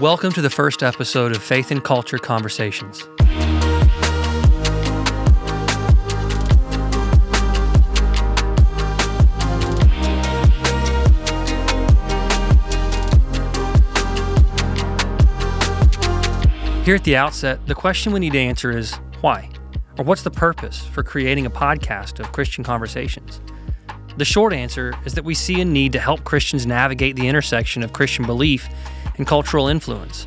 Welcome to the first episode of Faith and Culture Conversations. Here at the outset, the question we need to answer is why? Or what's the purpose for creating a podcast of Christian conversations? The short answer is that we see a need to help Christians navigate the intersection of Christian belief and cultural influence.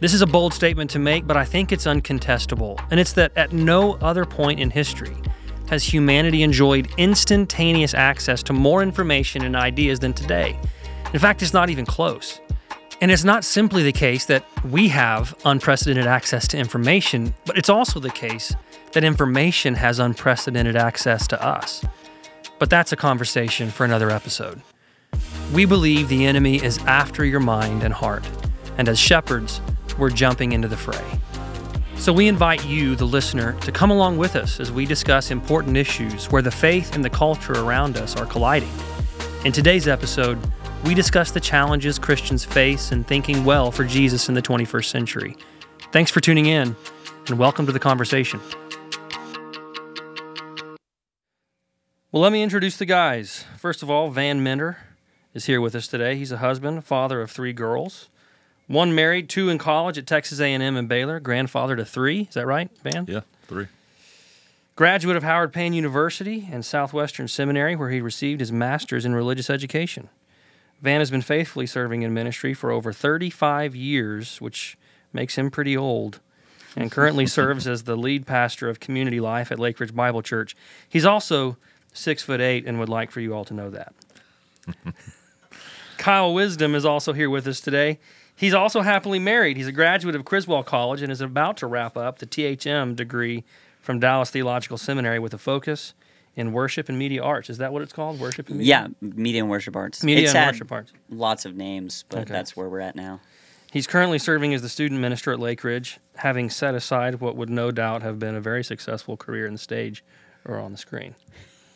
This is a bold statement to make, but I think it's uncontestable, and it's that at no other point in history has humanity enjoyed instantaneous access to more information and ideas than today. In fact, it's not even close. And it's not simply the case that we have unprecedented access to information, but it's also the case that information has unprecedented access to us. But that's a conversation for another episode. We believe the enemy is after your mind and heart, and as shepherds, we're jumping into the fray. So we invite you, the listener, to come along with us as we discuss important issues where the faith and the culture around us are colliding. In today's episode, we discuss the challenges Christians face in thinking well for Jesus in the 21st century. Thanks for tuning in, and welcome to the conversation. Well, let me introduce the guys. First of all, Van Minder is here with us today. He's a husband, father of three girls, one married, two in college at Texas A&M and Baylor, grandfather to three. Is that right, Van? Yeah, three. Graduate of Howard Payne University and Southwestern Seminary, where he received his master's in religious education. Van has been faithfully serving in ministry for over 35 years, which makes him pretty old, and currently serves as the lead pastor of community life at Lake Ridge Bible Church. He's also six foot eight and would like for you all to know that. Kyle Wisdom is also here with us today. He's also happily married. He's a graduate of Criswell College and is about to wrap up the THM degree from Dallas Theological Seminary with a focus in worship and media arts. Is that what it's called? Worship and media? Yeah, media and worship arts. Media it's and worship arts. Lots of names, but Okay. that's where we're at now. He's currently serving as the student minister at Lake Ridge, having set aside what would no doubt have been a very successful career in the stage or on the screen.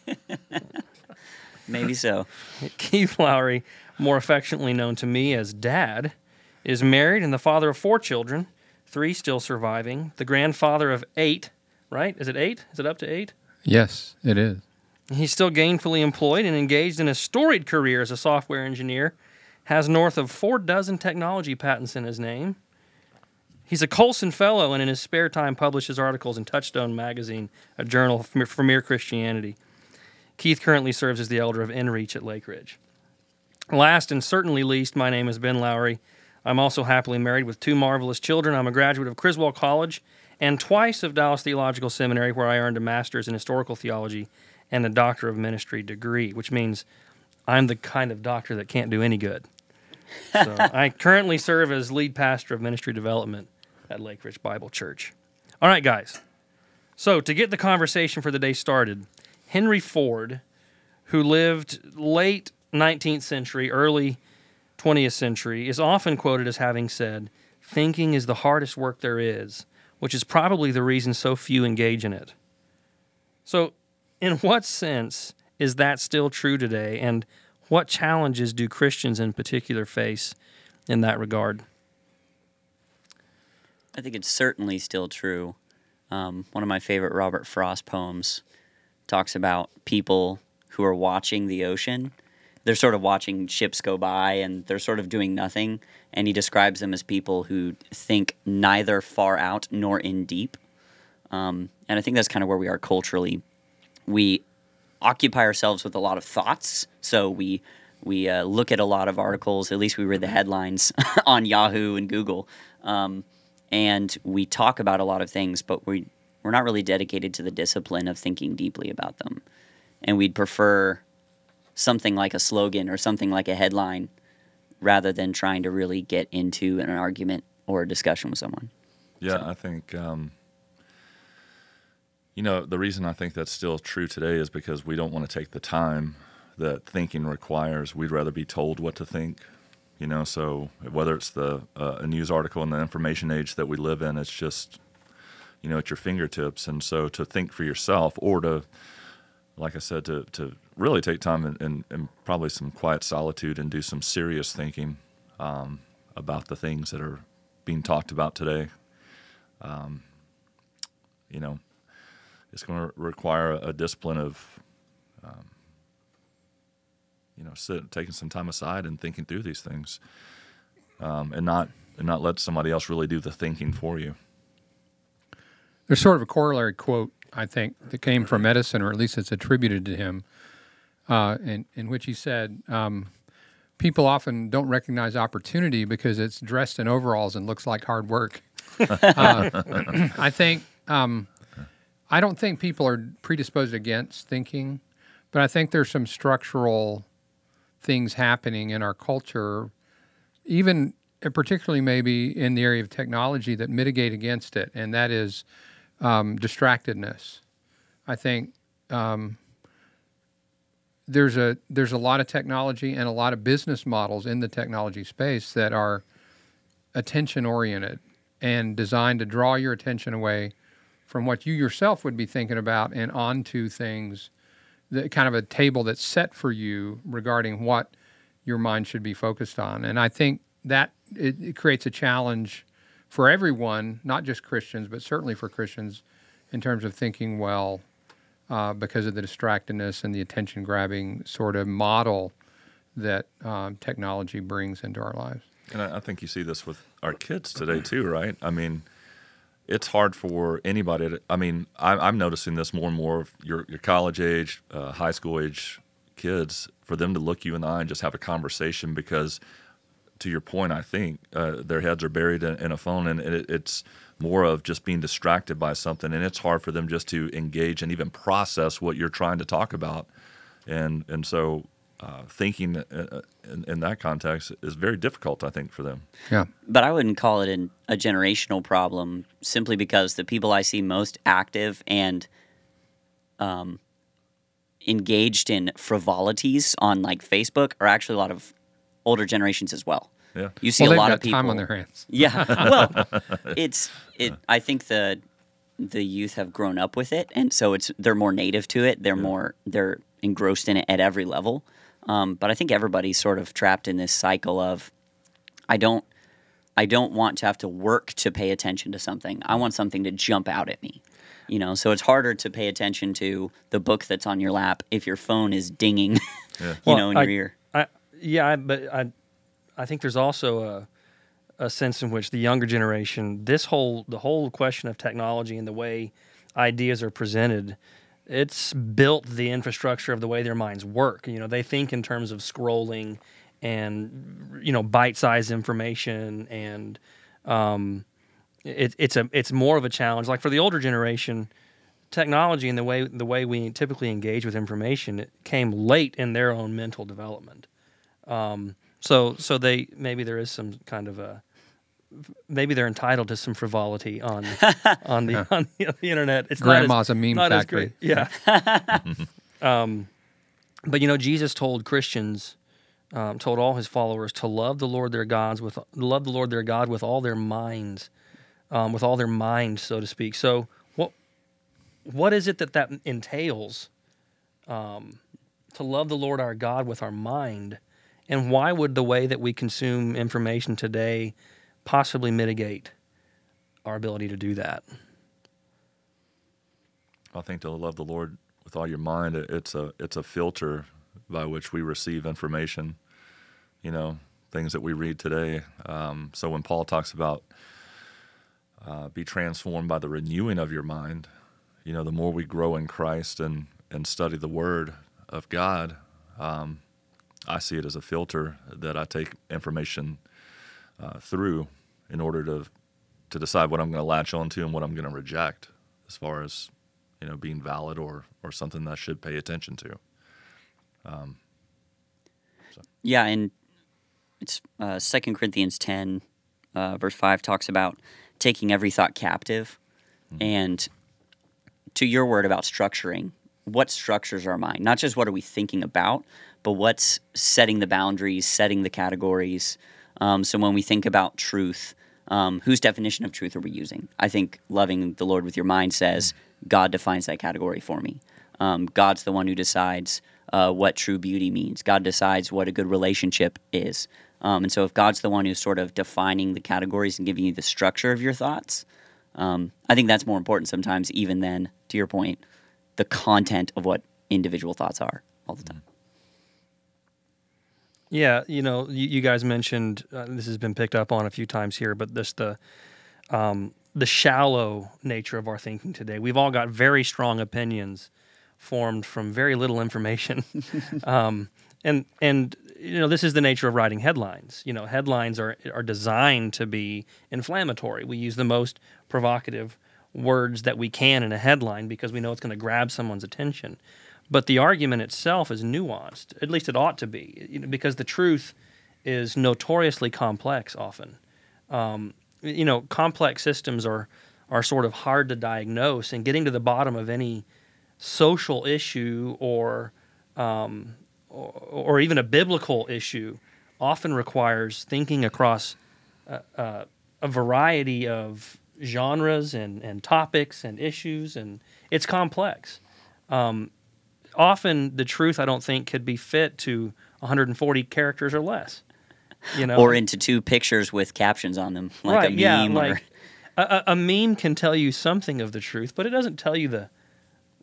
Maybe so. Keith Lowry, more affectionately known to me as Dad, is married and the father of four children, three still surviving, the grandfather of eight, right? Is it eight? Is it up to eight? Yes, it is. He's still gainfully employed and engaged in a storied career as a software engineer, has north of four dozen technology patents in his name. He's a Colson Fellow and in his spare time publishes articles in Touchstone Magazine, a journal for mere Christianity. Keith currently serves as the elder of InReach at Lake Ridge. Last and certainly least, my name is Ben Lowry. I'm also happily married with two marvelous children. I'm a graduate of Criswell College and twice of Dallas Theological Seminary, where I earned a master's in historical theology and a doctor of ministry degree, which means I'm the kind of doctor that can't do any good. So I currently serve as lead pastor of ministry development at Lake Ridge Bible Church. All right, guys. So to get the conversation for the day started, Henry Ford, who lived late 19th century, early 20th century, is often quoted as having said, Thinking is the hardest work there is, which is probably the reason so few engage in it. So, in what sense is that still true today, and what challenges do Christians in particular face in that regard? I think it's certainly still true. Um, one of my favorite Robert Frost poems talks about people who are watching the ocean. They're sort of watching ships go by and they're sort of doing nothing. And he describes them as people who think neither far out nor in deep. Um, and I think that's kind of where we are culturally. We occupy ourselves with a lot of thoughts. So we we uh, look at a lot of articles. At least we read the headlines on Yahoo and Google, um, and we talk about a lot of things, but we we're not really dedicated to the discipline of thinking deeply about them. And we'd prefer something like a slogan or something like a headline rather than trying to really get into an argument or a discussion with someone. Yeah, I think, um, you know, the reason I think that's still true today is because we don't want to take the time that thinking requires. We'd rather be told what to think, you know. So whether it's the uh, a news article in the information age that we live in, it's just, you know, at your fingertips. And so to think for yourself or to, like I said, to, to really take time and, and, and probably some quiet solitude and do some serious thinking. Um, about the things that are being talked about today. Um, you know, it's going to require a, a discipline of, um, you know, sit, taking some time aside and thinking through these things, um, and not and not let somebody else really do the thinking for you. There's sort of a corollary quote, I think, that came from Edison, or at least it's attributed to him, uh, in, in which he said, um, People often don't recognize opportunity because it's dressed in overalls and looks like hard work. uh, I think, um, I don't think people are predisposed against thinking, but I think there's some structural things happening in our culture, even particularly maybe in the area of technology that mitigate against it, and that is um, distractedness. I think um, there's a there's a lot of technology and a lot of business models in the technology space that are attention oriented and designed to draw your attention away from what you yourself would be thinking about and onto things that kind of a table that's set for you regarding what your mind should be focused on and i think that it, it creates a challenge for everyone not just christians but certainly for christians in terms of thinking well uh, because of the distractedness and the attention grabbing sort of model that um, technology brings into our lives. And I, I think you see this with our kids today too, right? I mean, it's hard for anybody. To, I mean, I, I'm noticing this more and more. Of your your college age, uh, high school age kids, for them to look you in the eye and just have a conversation because, to your point, I think uh, their heads are buried in, in a phone, and it, it's more of just being distracted by something, and it's hard for them just to engage and even process what you're trying to talk about, and and so uh, thinking uh, in, in, that context is very difficult, I think, for them. Yeah. But I wouldn't call it an, a generational problem simply because the people I see most active and um, engaged in frivolities on like Facebook are actually a lot of older generations as well. Yeah. You see well, a lot got of people time on their hands. Yeah. Well, it's it. I think the the youth have grown up with it, and so it's they're more native to it. They're more they're engrossed in it at every level. Um, but I think everybody's sort of trapped in this cycle of I don't I don't want to have to work to pay attention to something. I want something to jump out at me. You know, so it's harder to pay attention to the book that's on your lap if your phone is dinging, Yeah. you Well, know, in I- your ear. I, yeah, I- but I, I think there's also a, a sense in which the younger generation, this whole the whole question of technology and the way ideas are presented, it's built the infrastructure of the way their minds work. You know, they think in terms of scrolling and you know bite-sized information and um, it, it's a it's more of a challenge. Like for the older generation, technology and the way the way we typically engage with information it came late in their own mental development. Um, so so they maybe there is some kind of a maybe they're entitled to some frivolity on on the on the, on the internet. It's Grandma's a not as, meme not as factory. great. Yeah. um, but you know, Jesus told Christians, um, told all his followers to love the Lord their gods with love the Lord their God with all their minds, um, with all their mind, so to speak. So what what is it that that entails? Um, to love the Lord our God with our mind, and why would the way that we consume information today possibly mitigate our ability to do that? I think to love the Lord with all your mind, it's a it's a filter by which we receive information. You know, things that we read today. Um, so when Paul talks about uh, be transformed by the renewing of your mind, you know, the more we grow in Christ and and study the Word of God, um, I see it as a filter that I take information uh, through in order to to decide what I'm going to latch onto and what I'm going to reject, as far as you know, being valid or or something that I should pay attention to. Yeah, and it's uh, Second Corinthians ten, uh, verse five talks about taking every thought captive, and to your word about structuring. What structures our mind? Not just what are we thinking about, but what's setting the boundaries, setting the categories. Um, so when we think about truth, um, whose definition of truth are we using? I think loving the Lord with your mind says God defines that category for me. Um, God's the one who decides uh, what true beauty means. God decides what a good relationship is. Um, and so, if God's the one who's sort of defining the categories and giving you the structure of your thoughts, um, I think that's more important sometimes, even than, to your point, the content of what individual thoughts are all the time. Yeah, you know, you, you guys mentioned uh, this has been picked up on a few times here, but this the um, the shallow nature of our thinking today. We've all got very strong opinions formed from very little information, um, and and you know this is the nature of writing headlines. You know, headlines are are designed to be inflammatory. We use the most provocative words that we can in a headline because we know it's going to grab someone's attention. But the argument itself is nuanced. At least it ought to be, you know, because the truth is notoriously complex. Often, um, you know, complex systems are are sort of hard to diagnose, and getting to the bottom of any social issue or um, or, or, even a biblical issue often requires thinking across uh, uh, a variety of genres and, and topics and issues, and it's complex. Um, often the truth I don't think could be fit to 140 characters or less. You know, or into two pictures with captions on them, like right, a meme. Yeah, or... like a, a meme can tell you something of the truth, but it doesn't tell you the,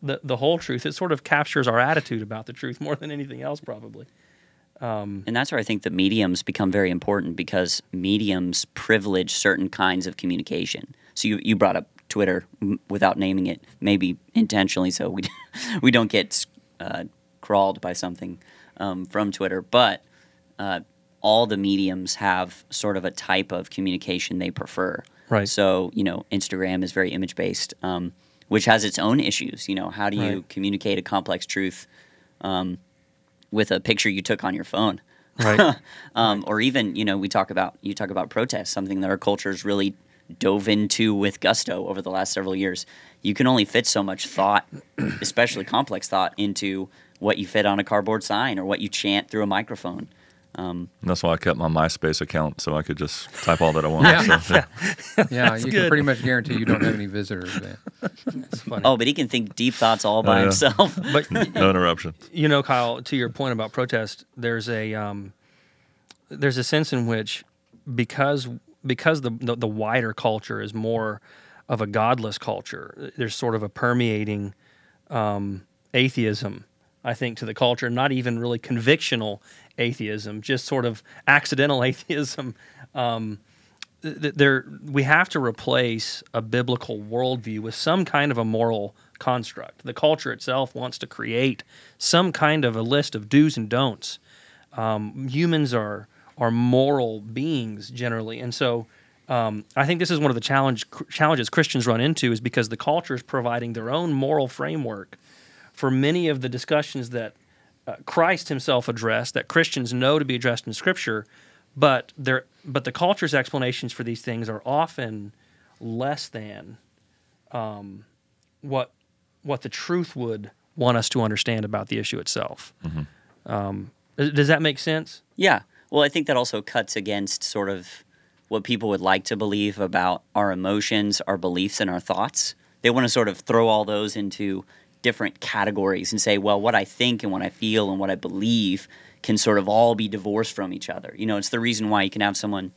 the the whole truth. It sort of captures our attitude about the truth more than anything else, probably. Um, and that's where I think the mediums become very important because mediums privilege certain kinds of communication. So you, you brought up Twitter without naming it, maybe intentionally, so we we don't get uh, crawled by something um, from Twitter, but uh, all the mediums have sort of a type of communication they prefer. Right. So you know, Instagram is very image based, um, which has its own issues. You know, how do you right. communicate a complex truth um, with a picture you took on your phone? Right. um, or even you know, we talk about you talk about protests, something that our culture is really dove into with gusto over the last several years. You can only fit so much thought, especially complex thought, into what you fit on a cardboard sign or what you chant through a microphone. Um, that's why I kept my MySpace account so I could just type all that I want. Yeah, so, yeah. yeah you good. can pretty much guarantee you don't have any visitors. oh, but he can think deep thoughts all by uh, himself. but no interruption. You know, Kyle, to your point about protest, there's a um, there's a sense in which because because the, the, the wider culture is more of a godless culture. There's sort of a permeating um, atheism, I think, to the culture. Not even really convictional atheism, just sort of accidental atheism. Um, there, we have to replace a biblical worldview with some kind of a moral construct. The culture itself wants to create some kind of a list of do's and don'ts. Um, humans are are moral beings generally, and so um, I think this is one of the challenge challenges Christians run into is because the culture is providing their own moral framework for many of the discussions that uh, Christ Himself addressed, that Christians know to be addressed in Scripture, but there, but the culture's explanations for these things are often less than um, what what the truth would want us to understand about the issue itself. Mm-hmm. Um, does that make sense? Yeah. Well, I think that also cuts against sort of what people would like to believe about our emotions, our beliefs, and our thoughts. They want to sort of throw all those into different categories and say, well, what I think and what I feel and what I believe can sort of all be divorced from each other. You know, it's the reason why you can have someone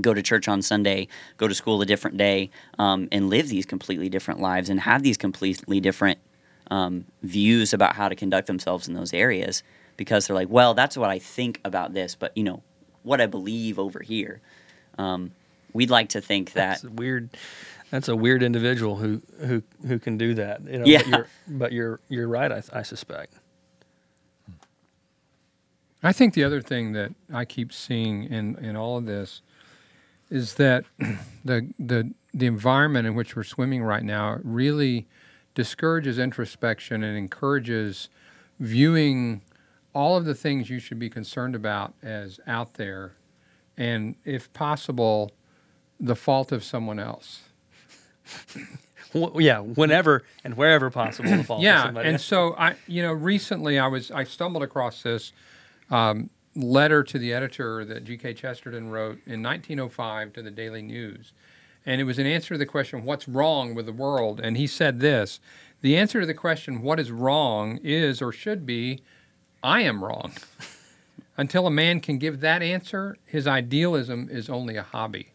go to church on Sunday, go to school a different day, um, and live these completely different lives and have these completely different um, views about how to conduct themselves in those areas because they're like, well, that's what I think about this, but you know, what I believe over here. Um, we'd like to think that that's weird. That's a weird individual who who who can do that. You know, yeah. But you're, but you're, you're right. I, I suspect. I think the other thing that I keep seeing in, in all of this is that the the the environment in which we're swimming right now really discourages introspection and encourages viewing all of the things you should be concerned about as out there, and if possible, the fault of someone else. well, yeah, whenever and wherever possible, the fault yeah, of somebody. and so I, you know, recently I was I stumbled across this um, letter to the editor that G.K. Chesterton wrote in 1905 to the Daily News, and it was an answer to the question, "What's wrong with the world?" And he said this: the answer to the question, "What is wrong?" is or should be I am wrong. Until a man can give that answer, his idealism is only a hobby.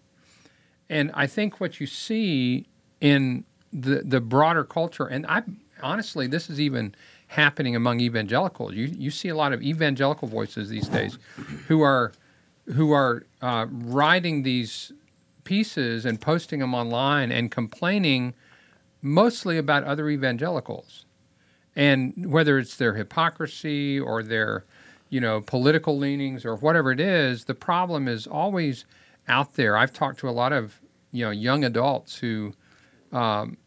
And I think what you see in the the broader culture, and I honestly, this is even happening among evangelicals. You you see a lot of evangelical voices these days, who are who are uh, writing these pieces and posting them online and complaining mostly about other evangelicals, and whether it's their hypocrisy or their you know political leanings or whatever it is, the problem is always out there. I've talked to a lot of you know young adults who um,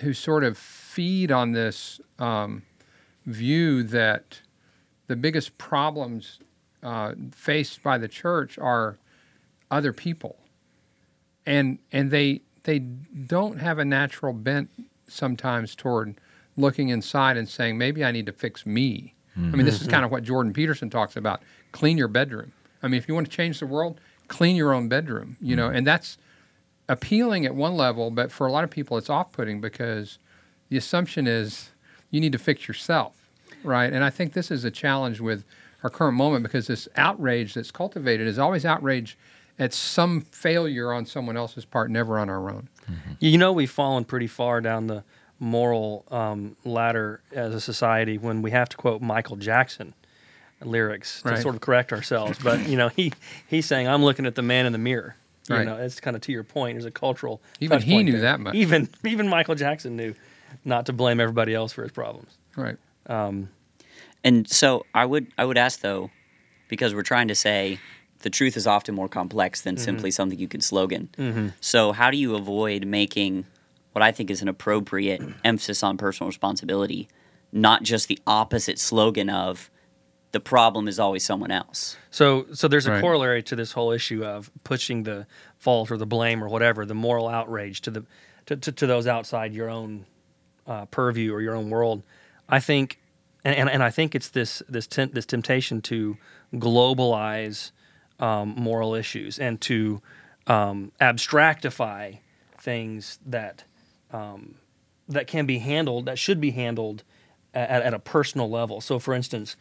who sort of feed on this um, view that the biggest problems uh, faced by the church are other people, and and they they don't have a natural bent sometimes toward looking inside and saying maybe I need to fix me. Mm-hmm. I mean, this is kind of what Jordan Peterson talks about: clean your bedroom. I mean, if you want to change the world, clean your own bedroom. You know, and that's appealing at one level, but for a lot of people, it's off-putting because the assumption is you need to fix yourself, right? And I think this is a challenge with our current moment because this outrage that's cultivated is always outrage at some failure on someone else's part, never on our own. Mm-hmm. You know, we've fallen pretty far down the moral um, ladder as a society when we have to quote Michael Jackson lyrics to right. sort of correct ourselves. But you know, he he's saying, "I'm looking at the man in the mirror." You right. know, it's kind of to your point. There's a cultural. Even he knew there. that much. Even even Michael Jackson knew not to blame everybody else for his problems. Right. Um, and so I would I would ask though, because we're trying to say the truth is often more complex than mm-hmm. simply something you can slogan. Mm-hmm. So how do you avoid making what I think is an appropriate emphasis on personal responsibility, not just the opposite slogan of the problem is always someone else. So, so there's a right. corollary to this whole issue of pushing the fault or the blame or whatever, the moral outrage to the to, to, to those outside your own uh, purview or your own world. I think, and, and, and I think it's this this this temptation to globalize um, moral issues and to um, abstractify things that um, that can be handled that should be handled at, at a personal level. So, for instance,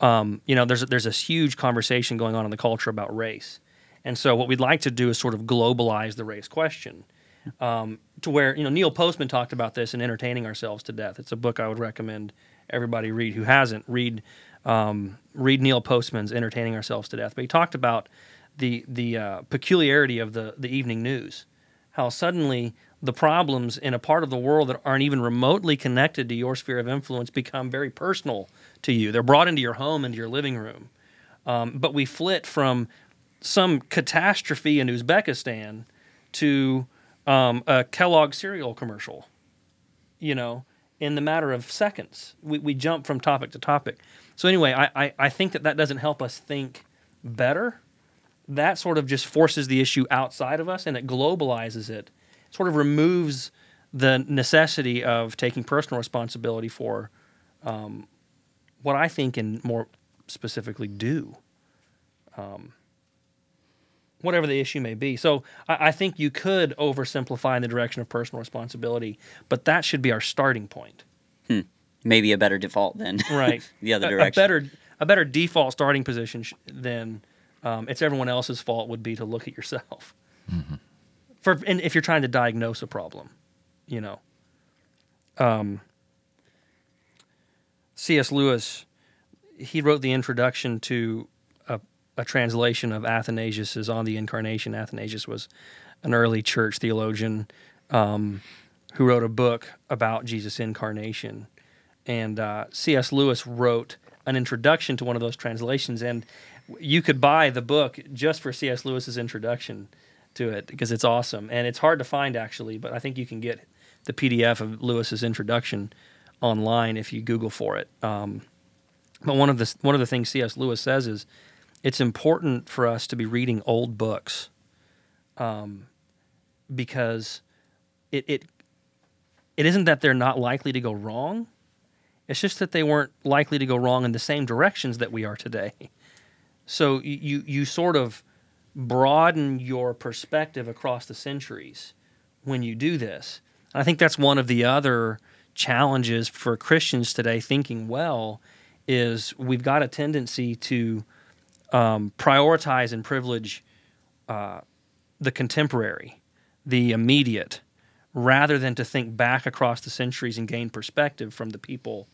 um, you know, there's there's this huge conversation going on in the culture about race, and so what we'd like to do is sort of globalize the race question, um, to where you know Neil Postman talked about this in Entertaining Ourselves to Death. It's a book I would recommend everybody read who hasn't read um, read Neil Postman's Entertaining Ourselves to Death. But he talked about the the uh, peculiarity of the the evening news, how suddenly the problems in a part of the world that aren't even remotely connected to your sphere of influence become very personal to you. They're brought into your home, into your living room. Um, but we flit from some catastrophe in Uzbekistan to um, a Kellogg cereal commercial, you know, in the matter of seconds. We, we jump from topic to topic. So, anyway, I, I, I think that that doesn't help us think better. That sort of just forces the issue outside of us and it globalizes it, sort of removes the necessity of taking personal responsibility for um, what I think and more specifically do. Um, whatever the issue may be. So I, I, think you could oversimplify in the direction of personal responsibility, but that should be our starting point. Hmm. Maybe a better default than right the other direction. A, a, better a better default starting position sh- than um, it's everyone else's fault would be to look at yourself. Mm-hmm. For and if you're trying to diagnose a problem, you know. Um, C.S. Lewis, he wrote the introduction to a, a translation of Athanasius's On the Incarnation. Athanasius was an early church theologian um, who wrote a book about Jesus' incarnation. And uh, C.S. Lewis wrote an introduction to one of those translations, and you could buy the book just for C.S. Lewis's introduction to it because it's awesome and it's hard to find actually, but I think you can get the PDF of Lewis's introduction online if you Google for it. Um, but one of the one of the things C.S. Lewis says is it's important for us to be reading old books, um, because it it it isn't that they're not likely to go wrong. It's just that they weren't likely to go wrong in the same directions that we are today. So you you sort of broaden your perspective across the centuries when you do this. I think that's one of the other challenges for Christians today thinking well is we've got a tendency to um, prioritize and privilege uh, the contemporary, the immediate, rather than to think back across the centuries and gain perspective from the people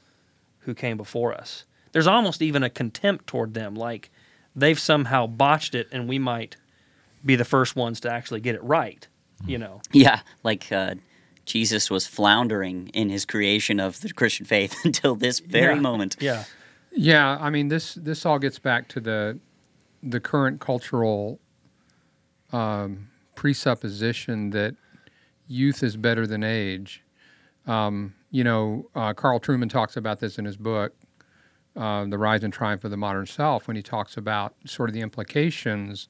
who came before us. There's almost even a contempt toward them, like they've somehow botched it and we might be the first ones to actually get it right, you know. Yeah, like uh, Jesus was floundering in his creation of the Christian faith until this very Yeah. moment. Yeah. Yeah, I mean this this all gets back to the the current cultural um, presupposition that youth is better than age. Um, you know, uh, Carl Trueman talks about this in his book, uh, "The Rise and Triumph of the Modern Self," when he talks about sort of the implications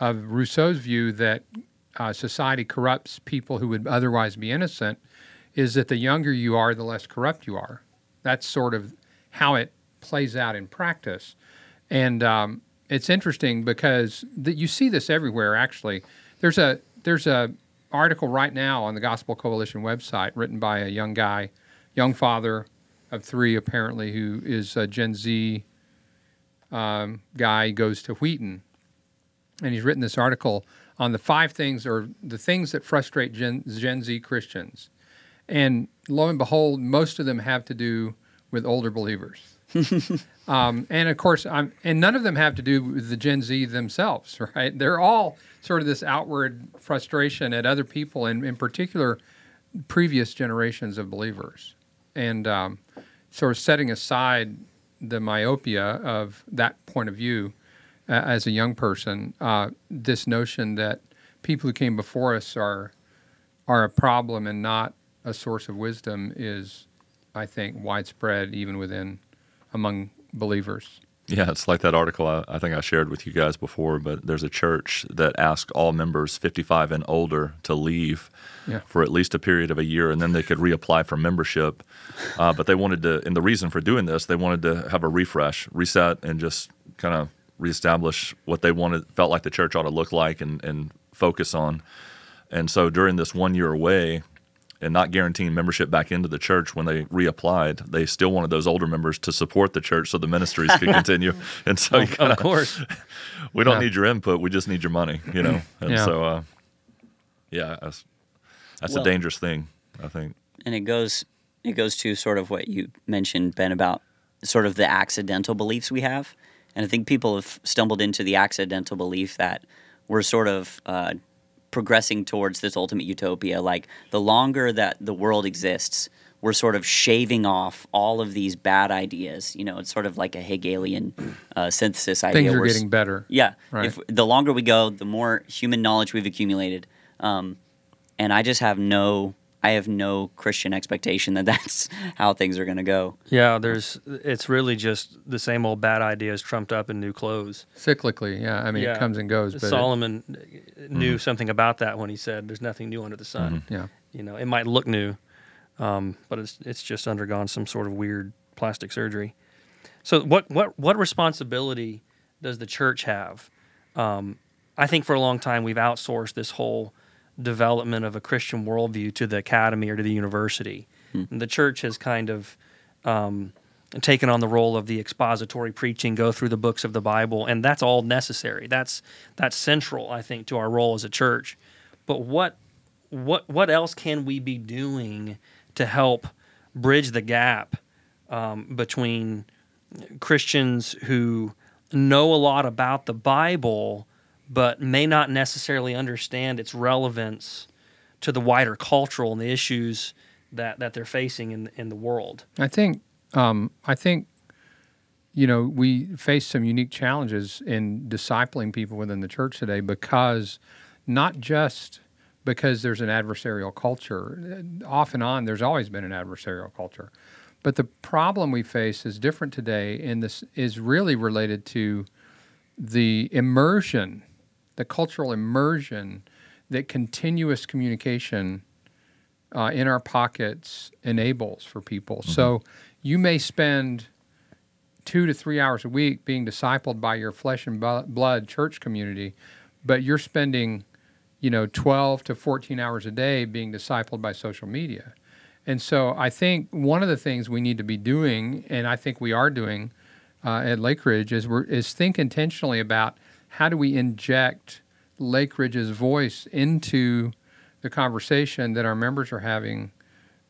of Rousseau's view that uh, society corrupts people who would otherwise be innocent. Is that the younger you are, the less corrupt you are. That's sort of how it plays out in practice. And um, it's interesting because that you see this everywhere. Actually, there's a there's a article right now on the Gospel Coalition website written by a young guy, young father of three apparently, who is a Gen Z um, guy. Goes to Wheaton, and he's written this article on the five things or the things that frustrate Gen, Gen Z Christians. And lo and behold, most of them have to do with older believers. um, and of course, I'm, and none of them have to do with the Gen Z themselves, right? They're all sort of this outward frustration at other people, and in particular, previous generations of believers. And um, sort of setting aside the myopia of that point of view uh, as a young person, uh, this notion that people who came before us are are a problem and not a source of wisdom is, I think, widespread even within among believers. Yeah, it's like that article I, I think I shared with you guys before, but there's a church that asked all members 55 and older to leave Yeah. for at least a period of a year, and then they could reapply for membership. Uh, but they wanted to, and the reason for doing this, they wanted to have a refresh, reset, and just kind of reestablish what they wanted, felt like the church ought to look like and, and focus on. And so during this one year away, and not guaranteeing membership back into the church when they reapplied, they still wanted those older members to support the church so the ministries could continue. And so you Of kinda, course. we don't Yeah. need your input, we just need your money, you know. And Yeah. so, uh, yeah, that's, that's Well- a dangerous thing, I think. and it goes it goes to sort of what you mentioned ben about sort of the accidental beliefs we have and i think people have stumbled into the accidental belief that we're sort of uh, progressing towards this ultimate utopia like the longer that the world exists we're sort of shaving off all of these bad ideas you know it's sort of like a hegelian uh, synthesis idea Things are getting better. yeah. Right. If the longer we go, the more human knowledge we've accumulated. Um, and I just have no, I have no Christian expectation that that's how things are going to go. Yeah, there's it's really just the same old bad ideas trumped up in new clothes. Cyclically, yeah. I mean, Yeah. it comes and goes, but it- Solomon knew something about that when he said, "There's nothing new under the sun." yeah. You know, it might look new, um, but it's it's just undergone some sort of weird plastic surgery. So, what what what responsibility does the church have? Um, I think for a long time we've outsourced this whole development of a Christian worldview to the academy or to the university. And the church has kind of um, taken on the role of the expository preaching, go through the books of the Bible, and that's all necessary. That's that's central, I think, to our role as a church. But what what what else can we be doing to help bridge the gap um, between Christians who know a lot about the Bible but may not necessarily understand its relevance to the wider cultural and the issues that, that they're facing in in the world. I think um, I think you know we face some unique challenges in discipling people within the church today because not just because there's an adversarial culture. Off and on, there's always been an adversarial culture, but the problem we face is different today, and this is really related to the immersion, the cultural immersion that continuous communication uh, in our pockets enables for people. So you may spend two to three hours a week being discipled by your flesh and blood church community, but you're spending, you know, 12 to 14 hours a day being discipled by social media. And so I think one of the things we need to be doing, and I think we are doing uh, at Lake Ridge, is we're is think intentionally about how do we inject Lake Ridge's voice into the conversation that our members are having,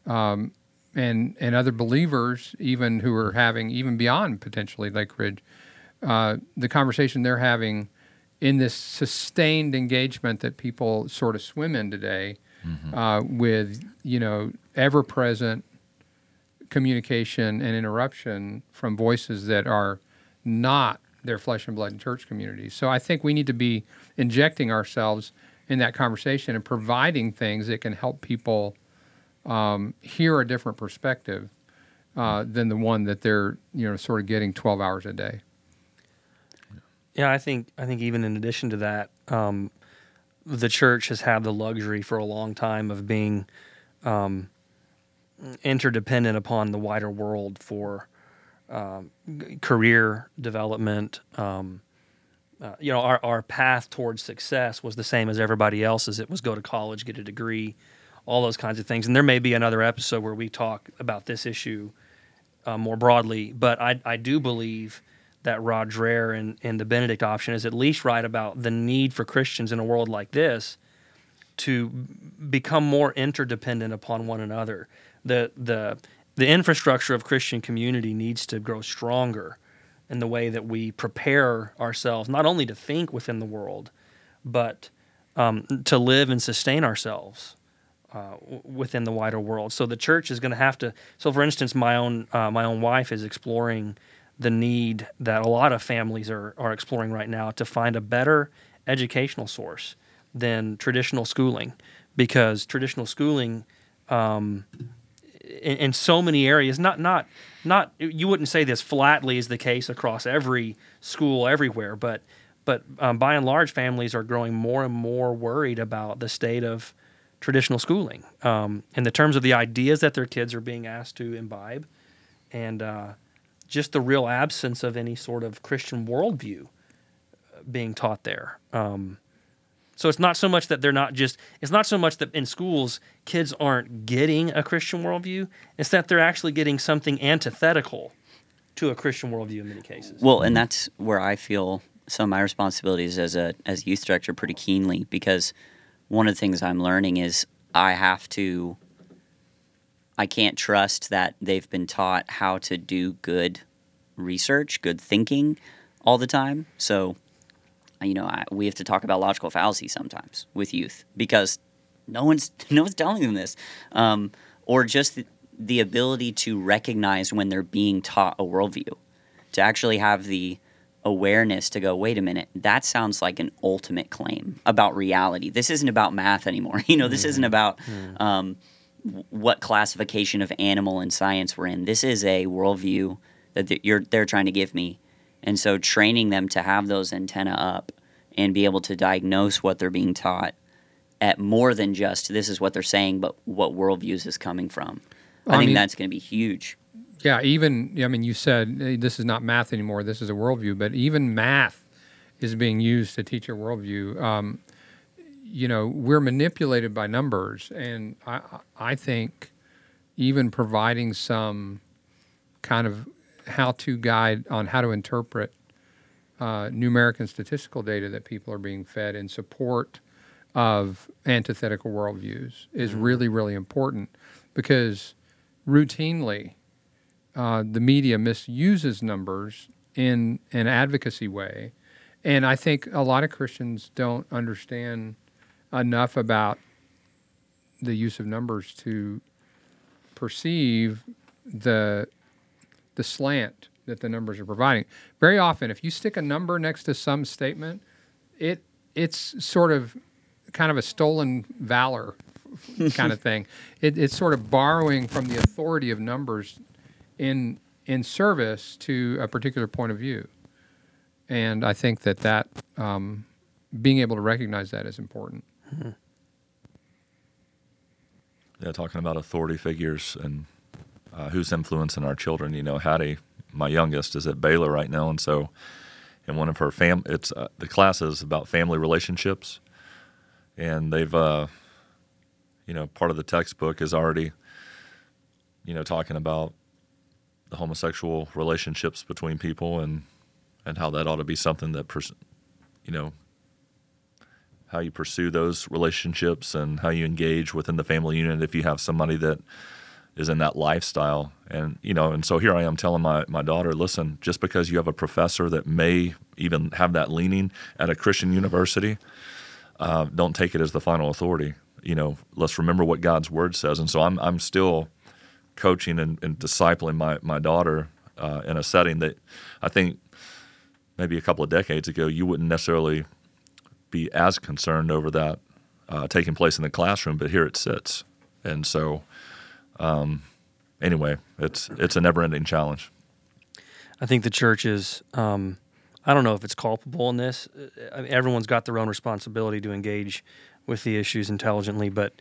um, and and other believers even who are having even beyond potentially Lake Ridge, uh, the conversation they're having in this sustained engagement that people sort of swim in today, uh, with you know ever present communication and interruption from voices that are not their flesh and blood church communities. So I think we need to be injecting ourselves in that conversation and providing things that can help people um, hear a different perspective uh, than the one that they're you know sort of getting 12 hours a day. Yeah, I think I think even in addition to that, um, the church has had the luxury for a long time of being um, interdependent upon the wider world for um, career development. Um, uh, you know, our, our path towards success was the same as everybody else's. It was go to college, get a degree, all those kinds of things. And there may be another episode where we talk about this issue uh, more broadly, but I, I do believe that Rod Dreher and, and the Benedict option is at least right about the need for Christians in a world like this to become more interdependent upon one another. The the the infrastructure of Christian community needs to grow stronger in the way that we prepare ourselves not only to think within the world, but um, to live and sustain ourselves uh, within the wider world. So the church is going to have to. So, for instance, my own uh, my own wife is exploring the need that a lot of families are are exploring right now to find a better educational source than traditional schooling, because traditional schooling. Um, in, in so many areas, not not not you wouldn't say this flatly is the case across every school everywhere, but but um, by and large, families are growing more and more worried about the state of traditional schooling um, in the terms of the ideas that their kids are being asked to imbibe, and uh, just the real absence of any sort of Christian worldview uh, being taught there. Um, so it's not so much that they're not just, it's not so much that in schools kids aren't getting a Christian worldview, it's that they're actually getting something antithetical to a Christian worldview in many cases. Well, and that's where I feel some of my responsibilities as a as youth director pretty keenly because one of the things I'm learning is I have to I can't trust that they've been taught how to do good research, good thinking all the time. So, you know, I, we have to talk about logical fallacy sometimes with youth because no one's no one's telling them this, um, or just the, the ability to recognize when they're being taught a worldview, to actually have the awareness to go, wait a minute, that sounds like an ultimate claim about reality. This isn't about math anymore. You know, this isn't about um, what classification of animal and science we're in. This is a worldview that th- you're they're trying to give me, and so training them to have those antenna up and be able to diagnose what they're being taught at more than just this is what they're saying, but what worldviews is coming from. I, I think mean- that's going to be huge. Yeah, even I mean, you said hey, this is not math anymore. This is a worldview, but even math is being used to teach a worldview. Um, you know, we're manipulated by numbers, and I, I think even providing some kind of how-to guide on how to interpret uh, numeric and statistical data that people are being fed in support of antithetical worldviews is really, really important because routinely uh, the media misuses numbers in an advocacy way. And I think a lot of Christians don't understand enough about the use of numbers to perceive the the slant that the numbers are providing. Very often, if you stick a number next to some statement, it it's sort of kind of a stolen valor kind of thing. It, it's sort of borrowing from the authority of numbers in in service to a particular point of view. And I think that that um, being able to recognize that is important. Yeah, talking about authority figures and uh, who's influencing our children. You know, Hattie, my youngest, is at Baylor right now, and so in one of her fam, it's uh, the class is about family relationships, and they've, uh, you know, part of the textbook is already you know, talking about the homosexual relationships between people and and how that ought to be something that, pers- you know, how you pursue those relationships and how you engage within the family unit if you have somebody that is in that lifestyle. And you know and so here i am telling my, my daughter listen just because you have a professor that may even have that leaning at a christian university uh, don't take it as the final authority. You know let's remember what god's word says. And so i'm, I'm still coaching and, and discipling my, my daughter uh, in a setting that i think maybe a couple of decades ago you wouldn't necessarily be as concerned over that uh, taking place in the classroom but here it sits. And so um, anyway, it's it's a never-ending challenge. I think the church is. Um, I don't know if it's culpable in this. I mean, everyone's got their own responsibility to engage with the issues intelligently, but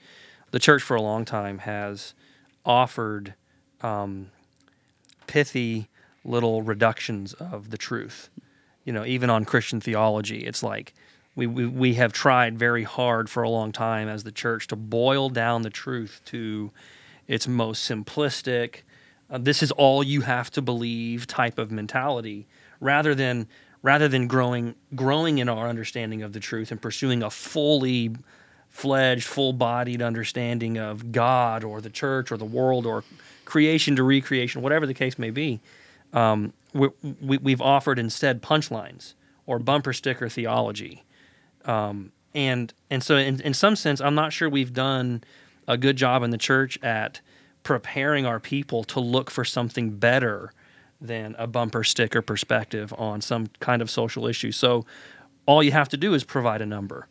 the church for a long time has offered um, pithy little reductions of the truth. You know, even on Christian theology, it's like we, we, we have tried very hard for a long time as the church to boil down the truth to its most simplistic, uh, this is all you have to believe type of mentality, rather than rather than growing growing in our understanding of the truth and pursuing a fully fledged, full bodied understanding of God or the church or the world or creation to recreation, whatever the case may be. Um, we, we, have offered instead punchlines or bumper sticker theology. Um, and and so in, in some sense, I'm not sure we've done a good job in the church at preparing our people to look for something better than a bumper sticker perspective on some kind of social issue. So all you have to do is provide a number,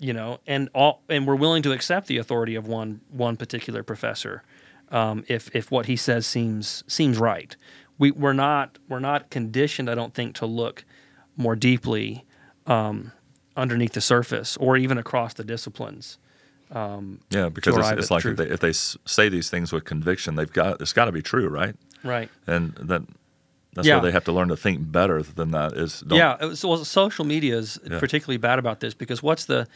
you know, and all and we're willing to accept the authority of one one particular professor um, if if what he says seems seems right. We we're not we're not conditioned, I don't think, to look more deeply um, underneath the surface or even across the disciplines. Um, yeah, because it's, it's like if they, if they, say these things with conviction, they've got it's got to be true, right? Right. And that that's yeah. where they have to learn to think better than that. Is yeah. So well, social media is yeah. particularly bad about this because what's the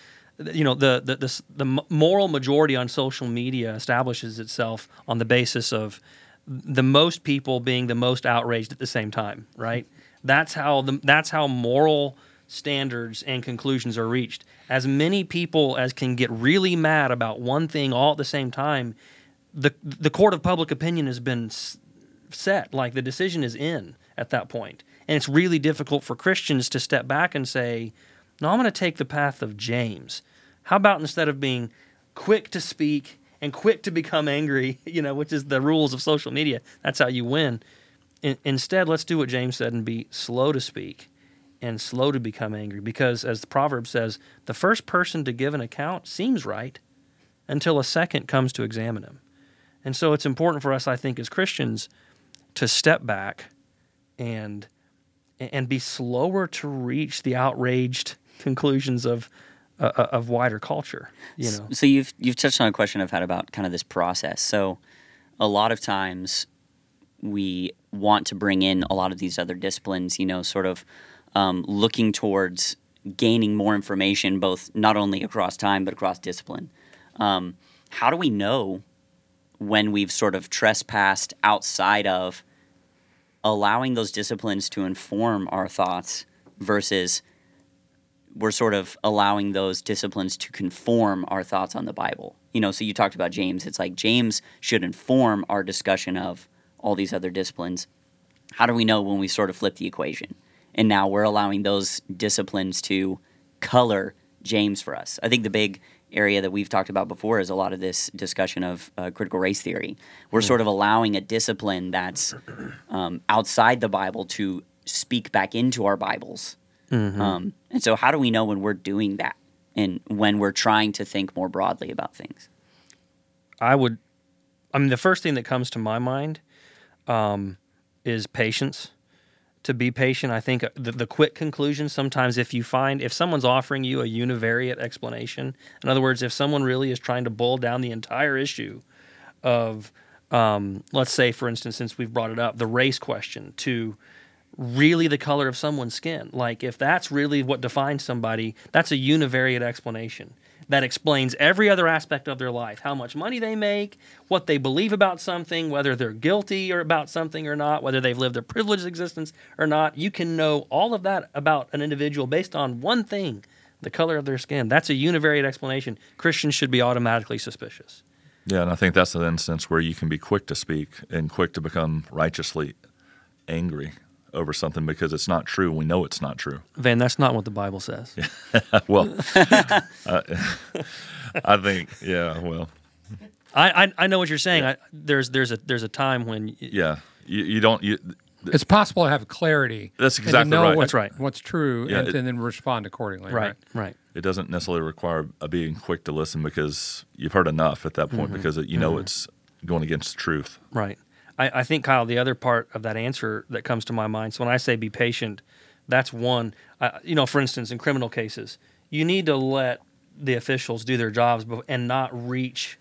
you know the, the the the moral majority on social media establishes itself on the basis of the most people being the most outraged at the same time, right? That's how the that's how moral standards and conclusions are reached. As many people as can get really mad about one thing all at the same time, the the court of public opinion has been set. Like the decision is in at that point, and it's really difficult for Christians to step back and say, "No, I'm going to take the path of James." How about instead of being quick to speak and quick to become angry, you know, which is the rules of social media. That's how you win. In, instead, let's do what James said and be slow to speak and slow to become angry because as the proverb says the first person to give an account seems right until a second comes to examine him. And so it's important for us i think as christians to step back and and be slower to reach the outraged conclusions of uh, uh of wider culture you know? so you've you've touched on a question i've had about kind of this process. So a lot of times we want to bring in a lot of these other disciplines you know sort of um, looking towards gaining more information, both not only across time but across discipline. Um, how do we know when we've sort of trespassed outside of allowing those disciplines to inform our thoughts versus we're sort of allowing those disciplines to conform our thoughts on the Bible? You know, so you talked about James. It's like James should inform our discussion of all these other disciplines. How do we know when we sort of flip the equation? And now we're allowing those disciplines to color James for us. I think the big area that we've talked about before is a lot of this discussion of uh, critical race theory. We're sort of allowing a discipline that's um, outside the Bible to speak back into our Bibles. Mm-hmm. Um, and so, how do we know when we're doing that and when we're trying to think more broadly about things? I would, I mean, the first thing that comes to my mind um, is patience to be patient. I think the, the quick conclusion sometimes, if you find if someone's offering you a univariate explanation, in other words, if someone really is trying to boil down the entire issue of, um, let's say, for instance, since we've brought it up, the race question to really the color of someone's skin. Like if that's really what defines somebody, that's a univariate explanation. That explains every other aspect of their life how much money they make, what they believe about something, whether they're guilty or about something or not, whether they've lived a privileged existence or not. You can know all of that about an individual based on one thing the color of their skin. That's a univariate explanation. Christians should be automatically suspicious. Yeah, and I think that's an instance where you can be quick to speak and quick to become righteously angry over something because it's not true. We know it's not true. Van, that's not what the Bible says. well, I, I think, yeah, well, I, I, I know what you're saying. I, there's there's a there's a time when y- yeah, you, you don't, you, It's possible to have clarity. That's and to exactly know right. what- That's right. What's true, Yeah, and, it- and then respond accordingly. right right it doesn't necessarily require a being quick to listen because you've heard enough at that point mm-hmm. because it, you know mm-hmm. it's going against the truth. Right. I, I think, Kyle, the other part of that answer that comes to my mind. So when I say be patient, that's one. You know, for instance, in criminal cases, you need to let the officials do their jobs and not reach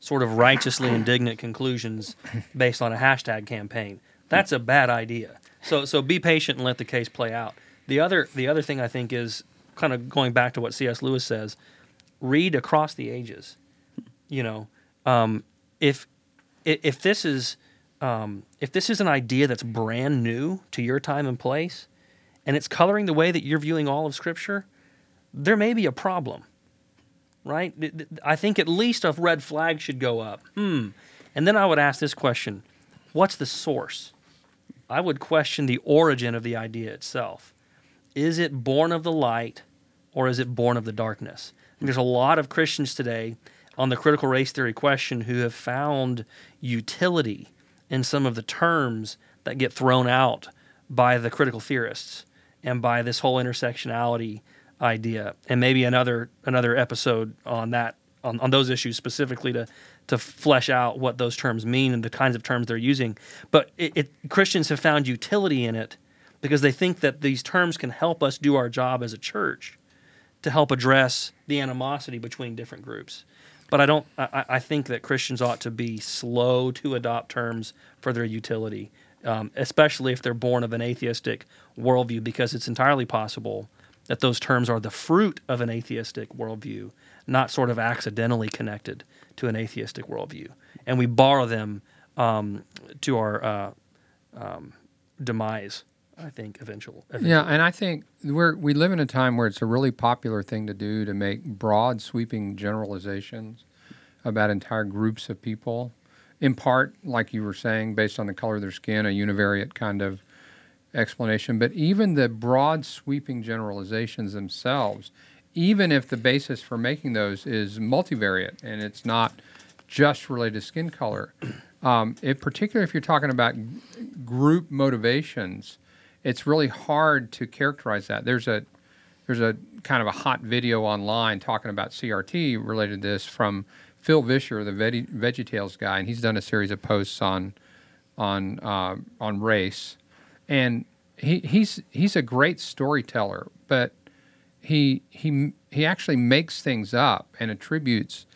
sort of righteously indignant conclusions based on a hashtag campaign. That's a bad idea. So so be patient and let the case play out. The other the other thing I think is kind of going back to what C.S. Lewis says, read across the ages. You know, um, if if this is um, if this is an idea that's brand new to your time and place, and it's coloring the way that you're viewing all of Scripture, there may be a problem, right? I think at least a red flag should go up. Hmm. And then I would ask this question: What's the source? I would question the origin of the idea itself. Is it born of the light, or is it born of the darkness? There's a lot of Christians today on the critical race theory question who have found utility in some of the terms that get thrown out by the critical theorists and by this whole intersectionality idea and maybe another another episode on that on, on those issues specifically to to flesh out what those terms mean and the kinds of terms they're using but it, it Christians have found utility in it because they think that these terms can help us do our job as a church to help address the animosity between different groups. But I don't. I, I think that Christians ought to be slow to adopt terms for their utility, um, especially if they're born of an atheistic worldview, because it's entirely possible that those terms are the fruit of an atheistic worldview, not sort of accidentally connected to an atheistic worldview, and we borrow them um, to our uh, um, demise. I think eventual. Yeah, and I think we're we live in a time where it's a really popular thing to do to make broad, sweeping generalizations about entire groups of people. In part, like you were saying, based on the color of their skin, a univariate kind of explanation. But even the broad, sweeping generalizations themselves, even if the basis for making those is multivariate and it's not just related to skin color, um, it, particularly if you're talking about g- group motivations, it's really hard to characterize that. There's a there's a kind of a hot video online talking about CRT related to this from Phil Vischer, the Veggie, VeggieTales guy, and he's done a series of posts on on uh, on race, and he, he's he's a great storyteller, but he he he actually makes things up and attributes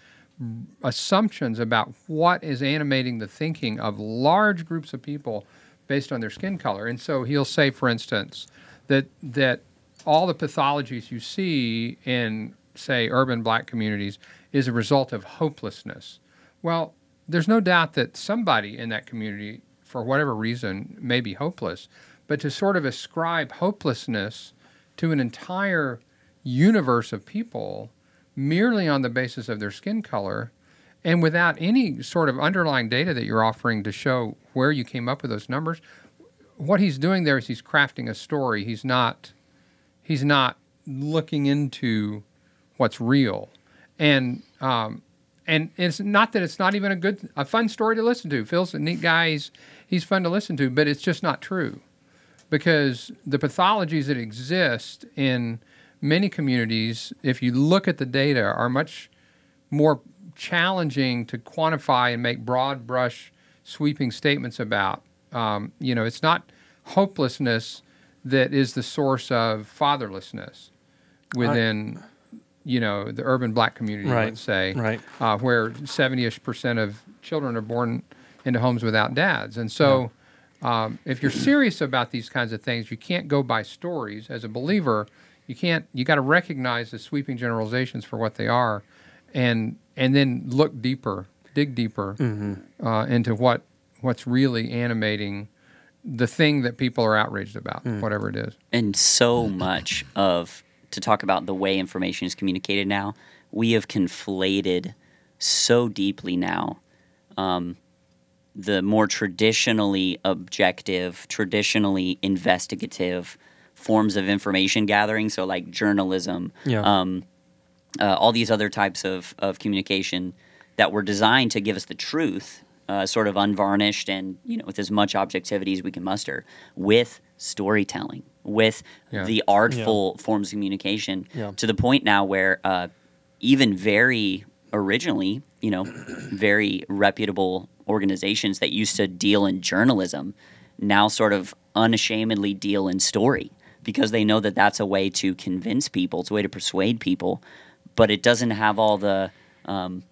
assumptions about what is animating the thinking of large groups of people based on their skin color. And so he'll say, for instance, that that all the pathologies you see in, say, urban black communities is a result of hopelessness. Well, there's no doubt that somebody in that community, for whatever reason, may be hopeless. But to sort of ascribe hopelessness to an entire universe of people merely on the basis of their skin color and without any sort of underlying data that you're offering to show where you came up with those numbers, what he's doing there is he's crafting a story. He's not he's not looking into what's real, and um, and it's not that it's not even a good a fun story to listen to. Phil's a neat guy. He's he's fun to listen to, but it's just not true because the pathologies that exist in many communities, if you look at the data, are much more challenging to quantify and make broad brush sweeping statements about. Um, you know, it's not hopelessness that is the source of fatherlessness within, you know, the urban black community, Right, let's say, right. uh, where 70ish percent of children are born into homes without dads. And so, um, if you're serious about these kinds of things, you can't go by stories. As a believer, You can't. You got to recognize the sweeping generalizations for what they are, and and then look deeper, dig deeper uh, into what what's really animating the thing that people are outraged about, whatever it is. and so much of to talk about the way information is communicated now we have conflated so deeply now um, the more traditionally objective traditionally investigative forms of information gathering so like journalism Yeah. um, uh, all these other types of, of communication that were designed to give us the truth, uh, sort of unvarnished and you know with as much objectivity as we can muster, with storytelling, with Yeah. the artful forms of communication, Yeah. to the point now where uh, even very originally, you know, very reputable organizations that used to deal in journalism now sort of unashamedly deal in story because they know that that's a way to convince people, it's a way to persuade people, but it doesn't have all the um,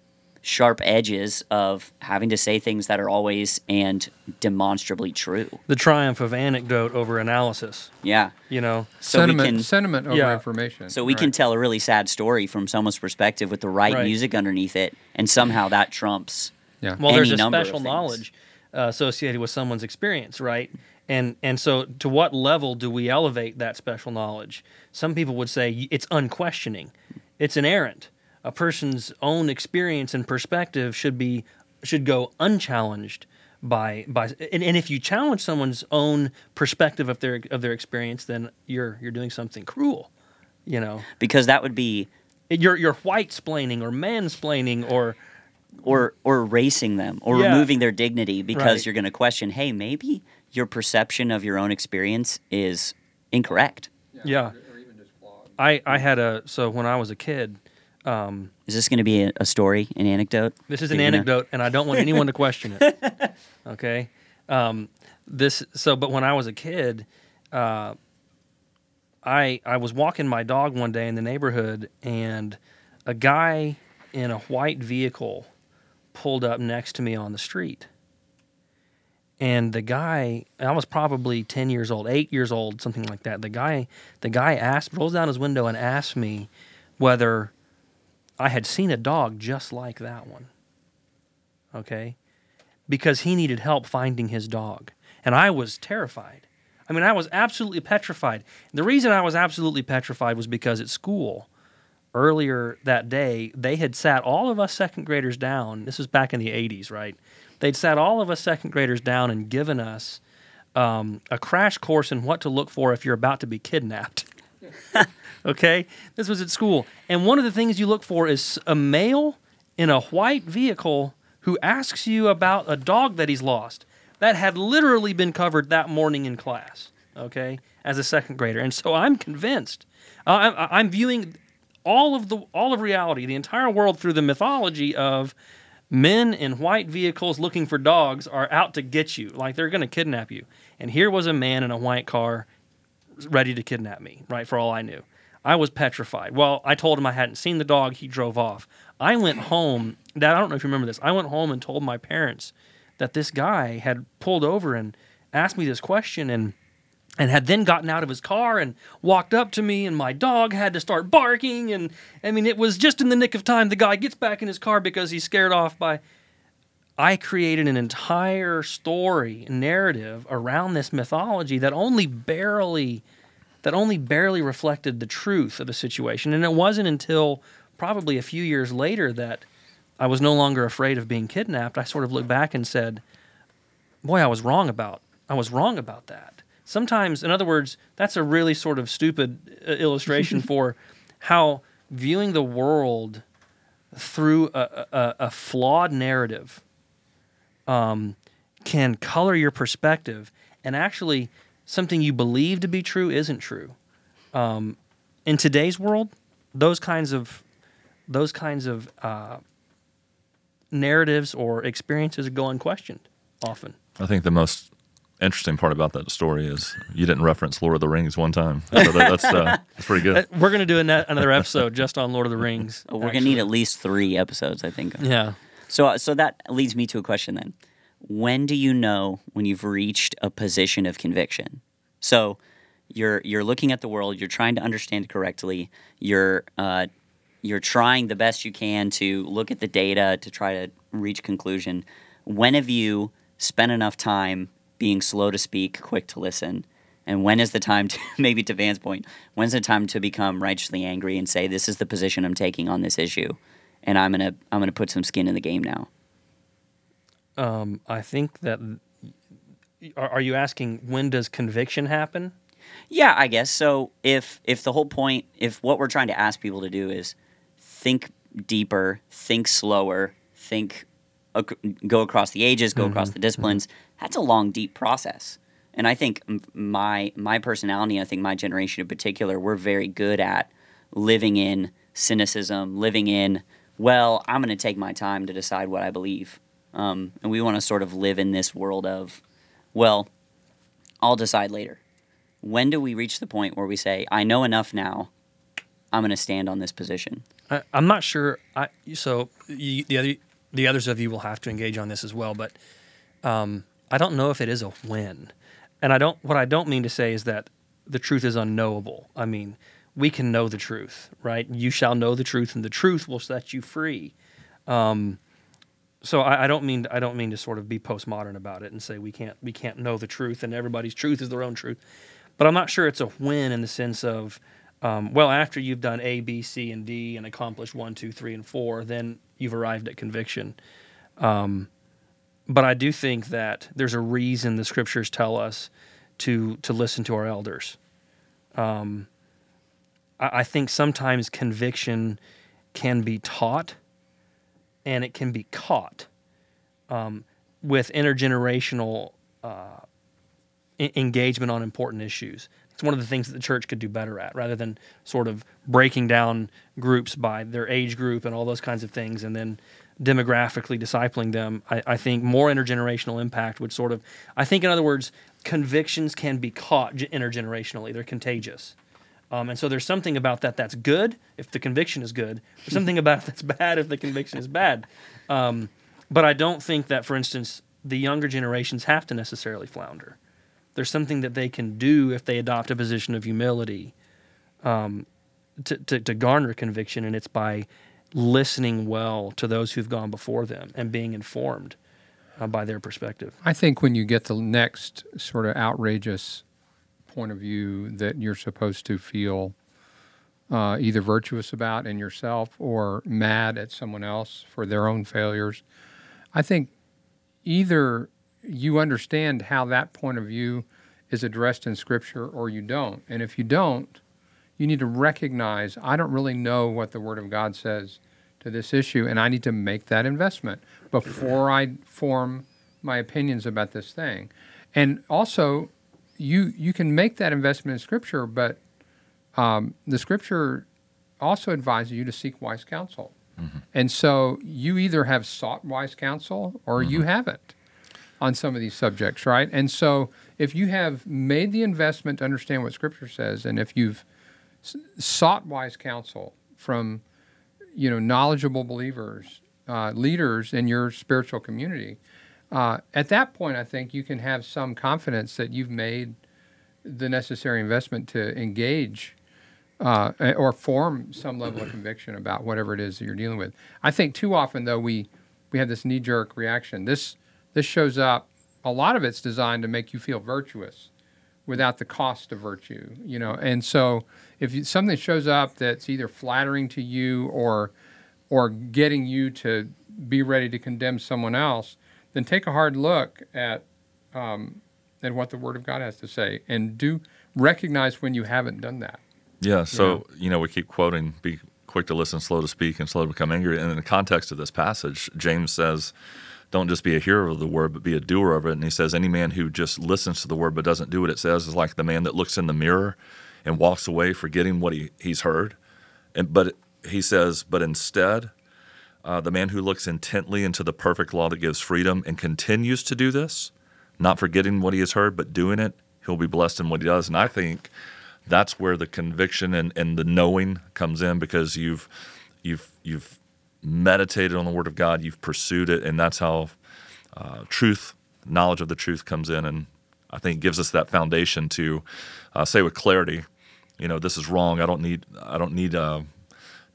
sharp edges of having to say things that are always and demonstrably true. The triumph of anecdote over analysis. Yeah. You know, So sentiment, we can sentiment over Yeah. information. so we can tell a really sad story from someone's perspective with the right, Right. music underneath it, and somehow that trumps. Yeah. well, there's any a special knowledge uh, associated with someone's experience, right? And and so, to what level do we elevate that special knowledge? Some people would say it's unquestioning, it's inerrant. A person's own experience and perspective should be should go unchallenged by by and, and if you challenge someone's own perspective of their of their experience, then you're you're doing something cruel, you know. Because that would be You're you're white splaining or mansplaining or or or erasing them or Yeah. removing their dignity because Right. you're going to question, hey, maybe your perception of your own experience is incorrect. yeah. I I had a so when I was a kid. Um, Is this going to be a, a story, an anecdote? This is an anecdote, and I don't want anyone to question it. Okay, um, this so. But when I was a kid, uh, I I was walking my dog one day in the neighborhood, and a guy in a white vehicle pulled up next to me on the street. And the guy, I was probably ten years old, eight years old, something like that. The guy, the guy asked, rolls down his window and asked me whether I had seen a dog just like that one. Okay? Because he needed help finding his dog. And I was terrified. I mean, I was absolutely petrified. The reason I was absolutely petrified was because at school, earlier that day, they had sat all of us second graders down. This was back in the 80s, right? They'd sat all of us second graders down and given us um, a crash course in what to look for if you're about to be kidnapped. okay? This was at school. And one of the things you look for is a male in a white vehicle who asks you about a dog that he's lost. That had literally been covered that morning in class, okay, as a second grader. And so I'm convinced. Uh, I'm, I'm viewing all of the all of reality, the entire world through the mythology of men in white vehicles looking for dogs are out to get you, like they're going to kidnap you. And here was a man in a white car ready to kidnap me, right? For all I knew. I was petrified. Well, I told him I hadn't seen the dog. He drove off. I went home. Dad, I don't know if you remember this. I went home and told my parents that this guy had pulled over and asked me this question and and had then gotten out of his car and walked up to me and my dog had to start barking and I mean it was just in the nick of time. The guy gets back in his car because he's scared off by I created an entire story narrative around this mythology that only barely that only barely reflected the truth of the situation. And it wasn't until probably a few years later that I was no longer afraid of being kidnapped I sort of looked back and said boy I was wrong about I was wrong about that sometimes in other words that's a really sort of stupid uh, illustration for how viewing the world through a, a, a flawed narrative um, can color your perspective. And actually something you believe to be true isn't true. Um, in today's world those kinds of those kinds of uh, narratives or experiences go unquestioned often. I think the most interesting part about that story is you didn't reference Lord of the Rings one time. So that, that's uh, that's pretty Uh, good. we're going to do an- another episode just on lord of the rings We're going to need at least three episodes, I think. yeah So, so that leads me to a question then. When do you know when you've reached a position of conviction? So, You're you're looking at the world. You're trying to understand it correctly. You're uh, you're trying the best you can to look at the data to try to reach conclusion. When have you spent enough time being slow to speak, quick to listen? And when is the time to maybe to Van's point, when's the time to become righteously angry and say, This is the position I'm taking on this issue and I'm gonna I'm gonna put some skin in the game now? Um, I think that. Are, are you asking when does conviction happen? Yeah, I guess so. If if the whole point, if what we're trying to ask people to do is think deeper, think slower, think go across the ages, go across the disciplines, that's a long, deep process. And I think my my personality, I think my generation in particular, we're very good at living in cynicism, living in well, I'm going to take my time to decide what I believe, um, and we want to sort of live in this world of well, I'll decide later when do we reach the point where we say, I know enough now, I'm going to stand on this position? I, I'm not sure. I so you, the other the others of you will have to engage on this as well, but um, I don't know if it is a win. And I don't. What I don't mean to say is that the truth is unknowable. I mean, we can know the truth, right? You shall know the truth, and the truth will set you free. Um, so I, I don't mean I don't mean to sort of be postmodern about it and say we can't we can't know the truth and everybody's truth is their own truth, but I'm not sure it's a win in the sense of um, well after you've done A B C and D and accomplished one two three and four then you've arrived at conviction. Um, but I do think that there's a reason the scriptures tell us to to listen to our elders. Um, I, I think sometimes conviction can be taught and it can be caught um, with intergenerational uh, e- engagement on important issues. It's one of the things that the church could do better at, rather than sort of breaking down groups by their age group and all those kinds of things, and then demographically discipling them. I, I think more intergenerational impact would sort of. I think, in other words, convictions can be caught intergenerationally. They're contagious. Um, and so there's something about that that's good if the conviction is good. There's something about it that's bad if the conviction is bad. Um, but I don't think that, for instance, the younger generations have to necessarily flounder. There's something that they can do if they adopt a position of humility um, to, to, to garner conviction, and it's by listening well to those who've gone before them and being informed uh, by their perspective. I think when you get the next sort of outrageous point of view that you're supposed to feel uh, either virtuous about in yourself or mad at someone else for their own failures, I think either you understand how that point of view is addressed in Scripture or you don't. And if you don't, you need to recognize I don't really know what the Word of God says to this issue, and I need to make that investment before I form my opinions about this thing. And also, you you can make that investment in Scripture, but um, the Scripture also advises you to seek wise counsel. And so you either have sought wise counsel or you haven't on some of these subjects, right? And so if you have made the investment to understand what Scripture says, and if you've sought wise counsel from you know knowledgeable believers, uh, leaders in your spiritual community, uh, at that point, I think you can have some confidence that you've made the necessary investment to engage uh, or form some level of conviction about whatever it is that you're dealing with. I think too often though we we have this knee jerk reaction. This this shows up. A lot of it's designed to make you feel virtuous without the cost of virtue, you know. And so if you, something shows up that's either flattering to you or or getting you to be ready to condemn someone else, then take a hard look at um, at what the Word of God has to say, and do recognize when you haven't done that. Yeah. So, you know, we keep quoting, be quick to listen, slow to speak, and slow to become angry. And in the context of this passage, James says, don't just be a hearer of the word, but be a doer of it. And he says, any man who just listens to the word but doesn't do what it says is like the man that looks in the mirror and walks away forgetting what he, he's heard. And but he says, but instead, uh, the man who looks intently into the perfect law that gives freedom and continues to do this, not forgetting what he has heard, but doing it, he'll be blessed in what he does. And I think that's where the conviction and, and the knowing comes in because you've you've you've meditated on the word of God, you've pursued it, and that's how uh, truth, knowledge of the truth comes in. And I think gives us that foundation to uh, say with clarity, you know, this is wrong. I don't need I don't need uh,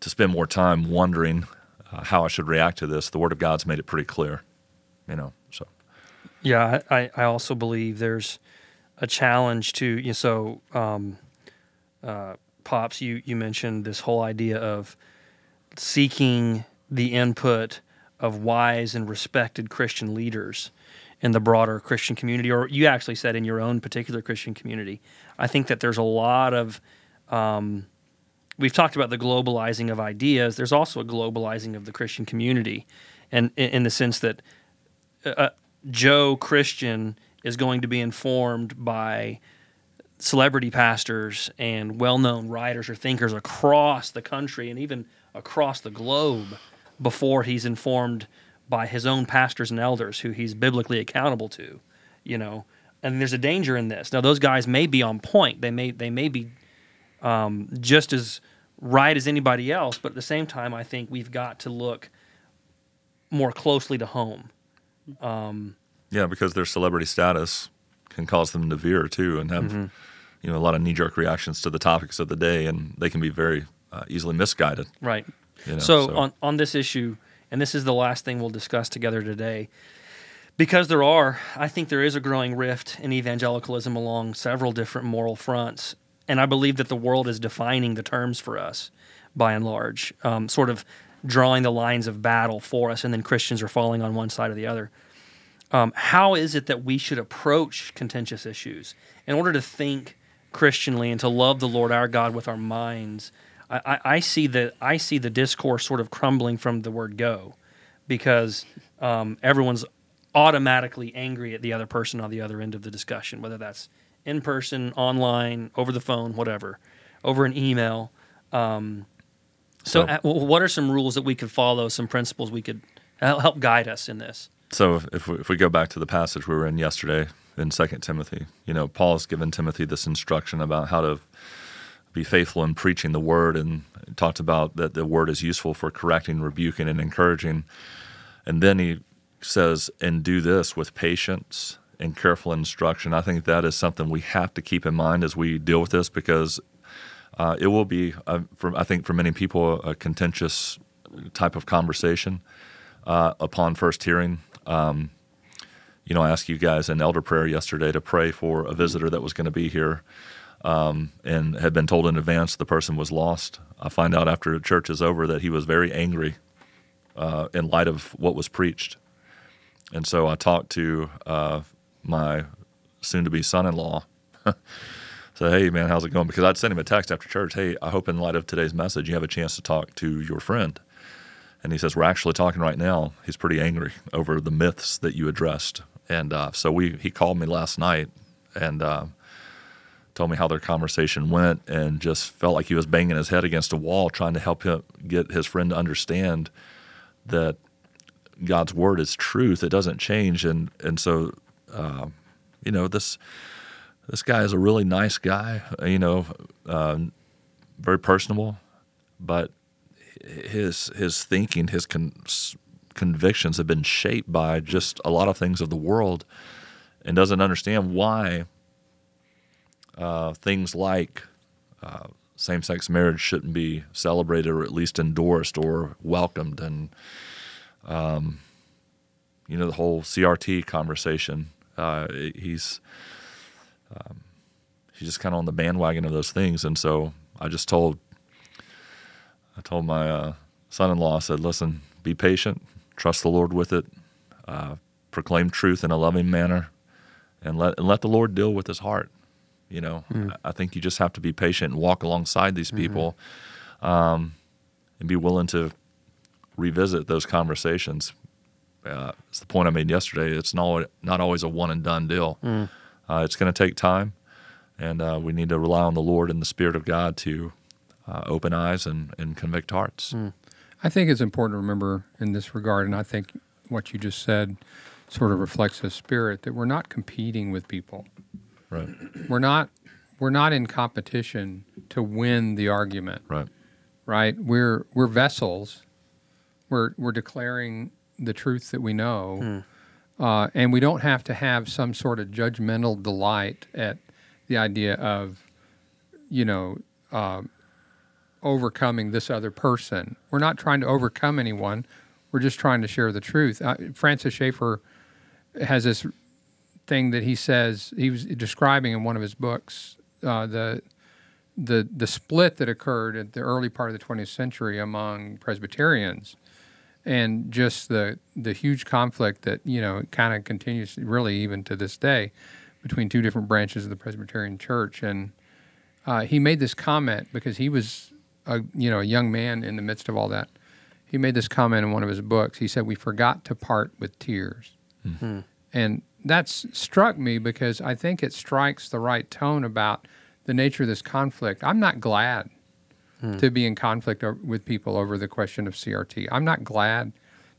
to spend more time wondering uh, how I should react to this. The Word of God's made it pretty clear, you know. So Yeah, I, I also believe there's a challenge to you know, so um, uh, pops. You you mentioned this whole idea of seeking the input of wise and respected Christian leaders in the broader Christian community, or you actually said in your own particular Christian community. I think that there's a lot of um, we've talked about the globalizing of ideas. There's also a globalizing of the Christian community, and in, the sense that uh, Joe Christian is going to be informed by celebrity pastors and well-known writers or thinkers across the country and even across the globe before he's informed by his own pastors and elders who he's biblically accountable to you know? And there's a danger in this. Now those guys may be on point. They may they may be um, just as right as anybody else but at the same time i think we've got to look more closely to home. Um, yeah, because their celebrity status can cause them to veer too, and have you know a lot of knee jerk reactions to the topics of the day, and they can be very uh, easily misguided. Right. You know, so, on on this issue, and this is the last thing we'll discuss together today, because there are, I think there is a growing rift in evangelicalism along several different moral fronts, and I believe that the world is defining the terms for us, by and large, um, sort of drawing the lines of battle for us, and then Christians are falling on one side or the other. Um, how is it that we should approach contentious issues in order to think Christianly and to love the Lord our God with our minds? I, I, see the I see the discourse sort of crumbling from the word "go," because um, everyone's automatically angry at the other person on the other end of the discussion, whether that's in person, online, over the phone, whatever, over an email. Um, so, So- uh, w- what are some rules that we could follow? Some principles we could help guide us in this? So if we, if we go back to the passage we were in yesterday in Second Timothy, you know, Paul's given Timothy this instruction about how to be faithful in preaching the word, and talked about that the word is useful for correcting, rebuking, and encouraging. And then he says, "And do this with patience and careful instruction." I think that is something we have to keep in mind as we deal with this because uh, it will be, uh, for, I think, for many people, a contentious type of conversation uh, upon first hearing. Um, you know, I asked you guys in elder prayer yesterday to pray for a visitor that was going to be here um, and had been told in advance the person was lost. I find out after church is over that he was very angry uh, in light of what was preached. And so I talked to uh, my soon to be son in law. Say, hey, man, how's it going? Because I'd send him a text after church. Hey, I hope in light of today's message, you have a chance to talk to your friend. And he says, We're actually talking right now. He's pretty angry over the myths that you addressed. And uh, so we he called me last night and uh, told me how their conversation went and just felt like he was banging his head against a wall trying to help him get his friend to understand that God's word is truth. It doesn't change. And, and so, uh, you know, this this guy is a really nice guy, you know, uh, very personable, but his his thinking, his con- convictions have been shaped by just a lot of things of the world, and doesn't understand why uh, things like uh, same-sex marriage shouldn't be celebrated or at least endorsed or welcomed, and um, you know the whole CRT conversation. Uh, he's um, he's just kind of on the bandwagon of those things, and so I just told I told my uh, son-in-law, I said, "Listen, be patient, trust the Lord with it, uh, proclaim truth in a loving manner, and let and let the Lord deal with his heart." You know, I, I think you just have to be patient and walk alongside these people, um, and be willing to revisit those conversations. Uh, it's the point I made yesterday. It's not not always a one and done deal. Uh, it's going to take time, and uh, we need to rely on the Lord and the Spirit of God to uh, open eyes and, and convict hearts. I think it's important to remember in this regard, and I think what you just said sort of reflects a spirit that we're not competing with people. Right, We're not we're not in competition to win the argument, right, right? We're we're vessels. We're we're declaring the truth that we know, Uh, and we don't have to have some sort of judgmental delight at the idea of, you know, um, overcoming this other person. We're not trying to overcome anyone. We're just trying to share the truth. Uh, Francis Schaeffer has this thing that he says he was describing in one of his books uh, the the the split that occurred at the early part of the 20th century among Presbyterians, and just the the huge conflict that you know kind of continues really even to this day between two different branches of the Presbyterian Church. And uh, he made this comment because he was a you know a young man in the midst of all that. He made this comment in one of his books. He said, "We forgot to part with tears," and that's struck me because I think it strikes the right tone about the nature of this conflict. I'm not glad hmm. to be in conflict with people over the question of CRT. I'm not glad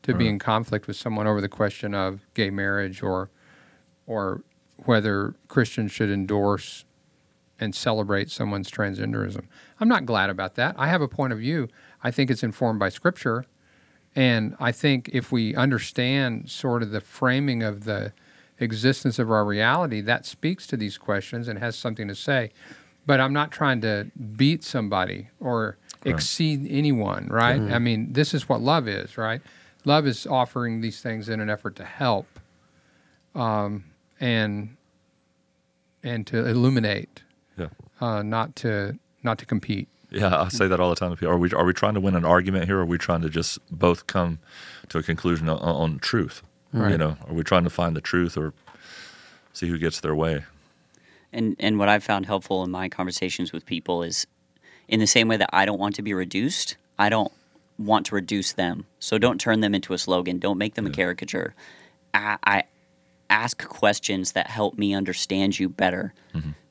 to be hmm. in conflict with someone over the question of gay marriage or or whether Christians should endorse and celebrate someone's transgenderism. I'm not glad about that. I have a point of view. I think it's informed by scripture. And I think if we understand sort of the framing of the existence of our reality, that speaks to these questions and has something to say. But I'm not trying to beat somebody or exceed anyone, right? I mean, this is what love is, right? Love is offering these things in an effort to help um, and and to illuminate, Yeah. uh, not to not to compete. Yeah, I say that all the time to people. Are we are we trying to win an argument here? Or are we trying to just both come to a conclusion on, on truth? You know, are we trying to find the truth or see who gets their way? And and what I've found helpful in my conversations with people is in the same way that I don't want to be reduced, I don't want to reduce them. So don't turn them into a slogan. Don't make them a caricature. I, I ask questions that help me understand you better.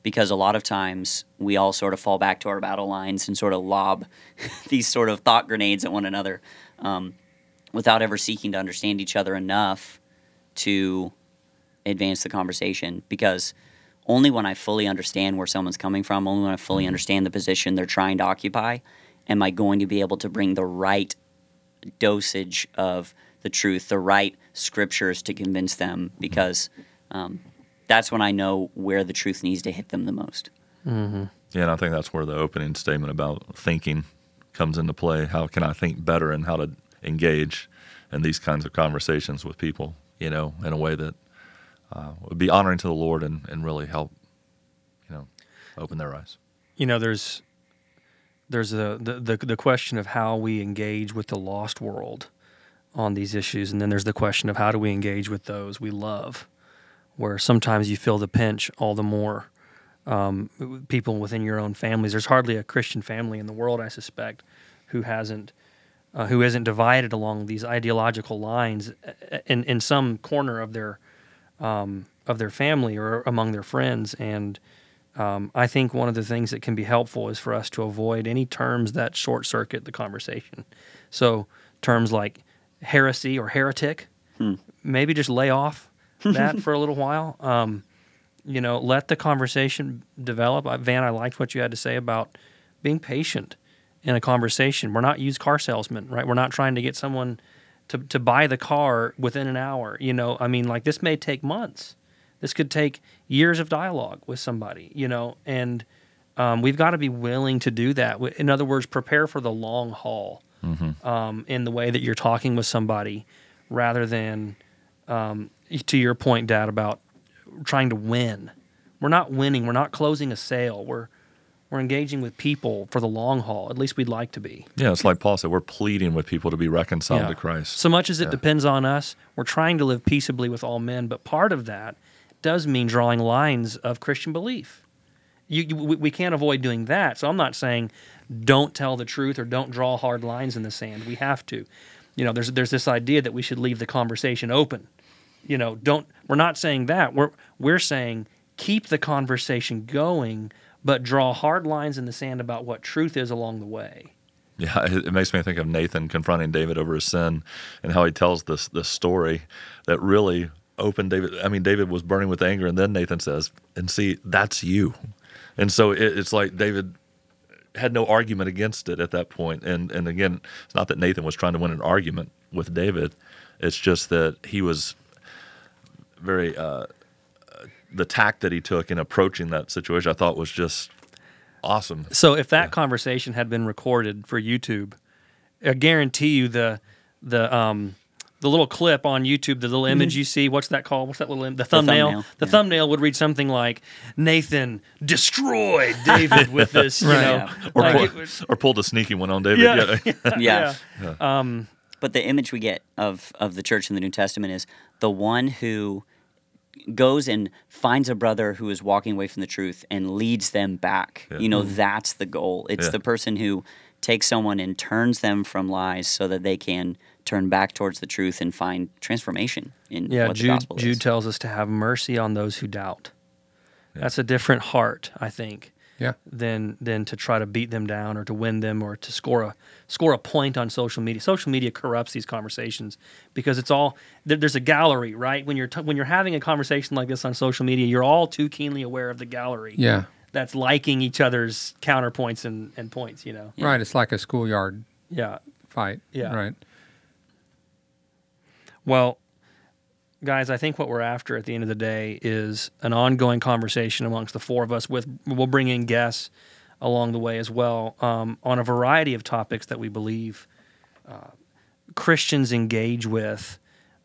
Because a lot of times we all sort of fall back to our battle lines and sort of lob these sort of thought grenades at one another um, without ever seeking to understand each other enough to advance the conversation because only when I fully understand where someone's coming from, only when I fully mm-hmm. understand the position they're trying to occupy, am I going to be able to bring the right dosage of the truth, the right scriptures to convince them mm-hmm. because um, that's when I know where the truth needs to hit them the most. Mm-hmm. Yeah, and I think that's where the opening statement about thinking comes into play. How can I think better and how to engage in these kinds of conversations with people, you know, in a way that uh, would be honoring to the Lord and, and really help, you know, open their eyes. you know there's there's a, the, the the question of how we engage with the lost world on these issues and then there's the question of how do we engage with those we love where sometimes you feel the pinch all the more um, people within your own families there's hardly a christian family in the world i suspect who hasn't uh, who isn't divided along these ideological lines uh, in in some corner of their um, of their family or among their friends and um, I think one of the things that can be helpful is for us to avoid any terms that short circuit the conversation. So terms like heresy or heretic, maybe just lay off that for a little while. Um, you know, let the conversation develop. Uh, Van, I liked what you had to say about being patient in a conversation. We're not used car salesmen, right? We're not trying to get someone to, to buy the car within an hour. You know, I mean, like this may take months. This could take years of dialogue with somebody, you know, and um, we've got to be willing to do that. In other words, prepare for the long haul um, in the way that you're talking with somebody rather than, um, to your point, Dad, about trying to win. We're not winning. We're not closing a sale. We're we're engaging with people for the long haul. At least we'd like to be. Yeah, it's like Paul said, we're pleading with people to be reconciled Yeah. to Christ. So much as it Yeah. depends on us, we're trying to live peaceably with all men, but part of that does mean drawing lines of Christian belief. You, you, we we can't avoid doing that. So I'm not saying don't tell the truth or don't draw hard lines in the sand. We have to. You know, there's there's this idea that we should leave the conversation open. You know, don't we're not saying that. We're we're saying keep the conversation going, but draw hard lines in the sand about what truth is along the way. Yeah, it, makes me think of Nathan confronting David over his sin and how he tells this this story that really opened David. I mean, David was burning with anger, and then Nathan says, "And see, that's you." And so it, it's like David had no argument against it at that point. And and again, it's not that Nathan was trying to win an argument with David. It's just that he was very uh, the tact that he took in approaching that situation. I thought was just awesome. So if that conversation had been recorded for YouTube, I guarantee you the the um the little clip on YouTube, the little image you see, what's that called? What's that little im- the thumbnail? The thumbnail, thumbnail, yeah. would read something like Nathan destroyed David with this, you Right. know, Yeah. Or, like pull- was- or pulled a sneaky one on David. Yeah. Yeah. yeah. But the image we get of of the church in the New Testament is the one who goes and finds a brother who is walking away from the truth and leads them back. Yeah. You know, hmm. that's the goal. It's Yeah. the person who takes someone and turns them from lies so that they can turn back towards the truth and find transformation in yeah. what the Jude gospel Jude tells us to have mercy on those who doubt. That's a different heart, I think. Yeah. than than to try to beat them down or to win them or to score a score a point on social media. Social media corrupts these conversations because it's all there, there's a gallery, right? When you're t- when you're having a conversation like this on social media, you're all too keenly aware of the gallery. Yeah. That's liking each other's counterpoints and, and points, you know. Right. It's like a schoolyard Yeah. fight. Yeah. Right. Well, guys, I think what we're after at the end of the day is an ongoing conversation amongst the four of us. With we'll bring in guests along the way as well um, on a variety of topics that we believe uh, Christians engage with,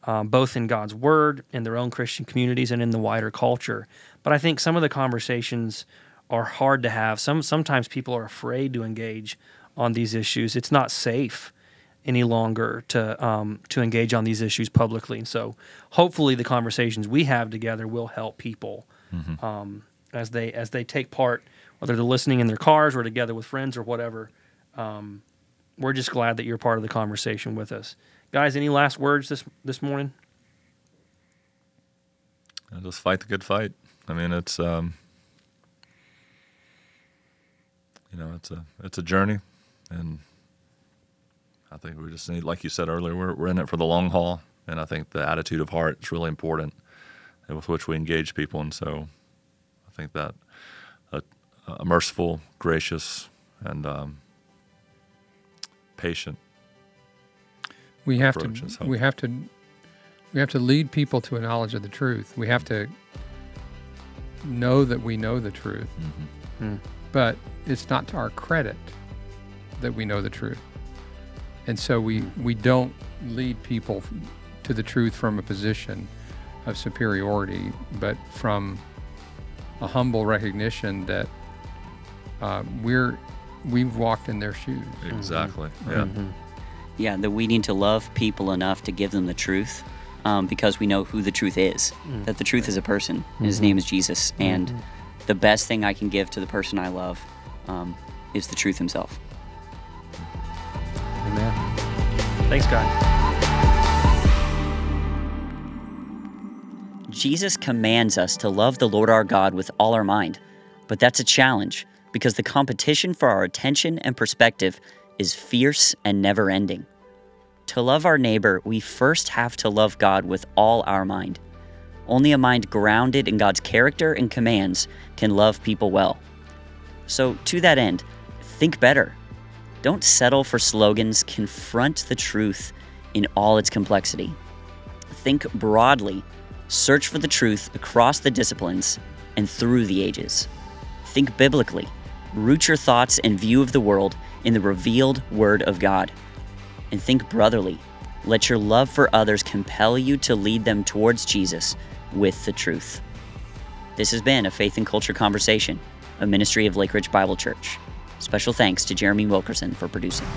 um, both in God's Word, in their own Christian communities, and in the wider culture. But I think some of the conversations are hard to have. Some sometimes people are afraid to engage on these issues. It's not safe any longer to um, to engage on these issues publicly. And so, hopefully, the conversations we have together will help people um, as they as they take part, whether they're listening in their cars or together with friends or whatever. Um, we're just glad that you're part of the conversation with us, guys. Any last words this this morning? And just fight the good fight. I mean, it's um, you know, it's a it's a journey, and I think we just need, like you said earlier, we're we're in it for the long haul, and I think the attitude of heart is really important, with which we engage people, and so I think that a, a merciful, gracious, and um, patient. We have to. is We have to. We have to lead people to a knowledge of the truth. We have to know that we know the truth, Hmm. but it's not to our credit that we know the truth, and so we we don't lead people to the truth from a position of superiority, but from a humble recognition that uh, we're we've walked in their shoes. Exactly. Yeah. yeah, that we need to love people enough to give them the truth um, because we know who the truth is. That the truth is a person. and His name is Jesus. And the best thing I can give to the person I love um, is the truth himself. Thanks, God. Jesus commands us to love the Lord our God with all our mind, but that's a challenge because the competition for our attention and perspective is fierce and never ending. To love our neighbor, we first have to love God with all our mind. Only a mind grounded in God's character and commands can love people well. So, to that end, think better. Don't settle for slogans, confront the truth in all its complexity. Think broadly, search for the truth across the disciplines and through the ages. Think biblically, root your thoughts and view of the world in the revealed Word of God. And think brotherly, let your love for others compel you to lead them towards Jesus with the truth. This has been a Faith and Culture Conversation, a ministry of Lake Ridge Bible Church. Special thanks to Jeremy Wilkerson for producing.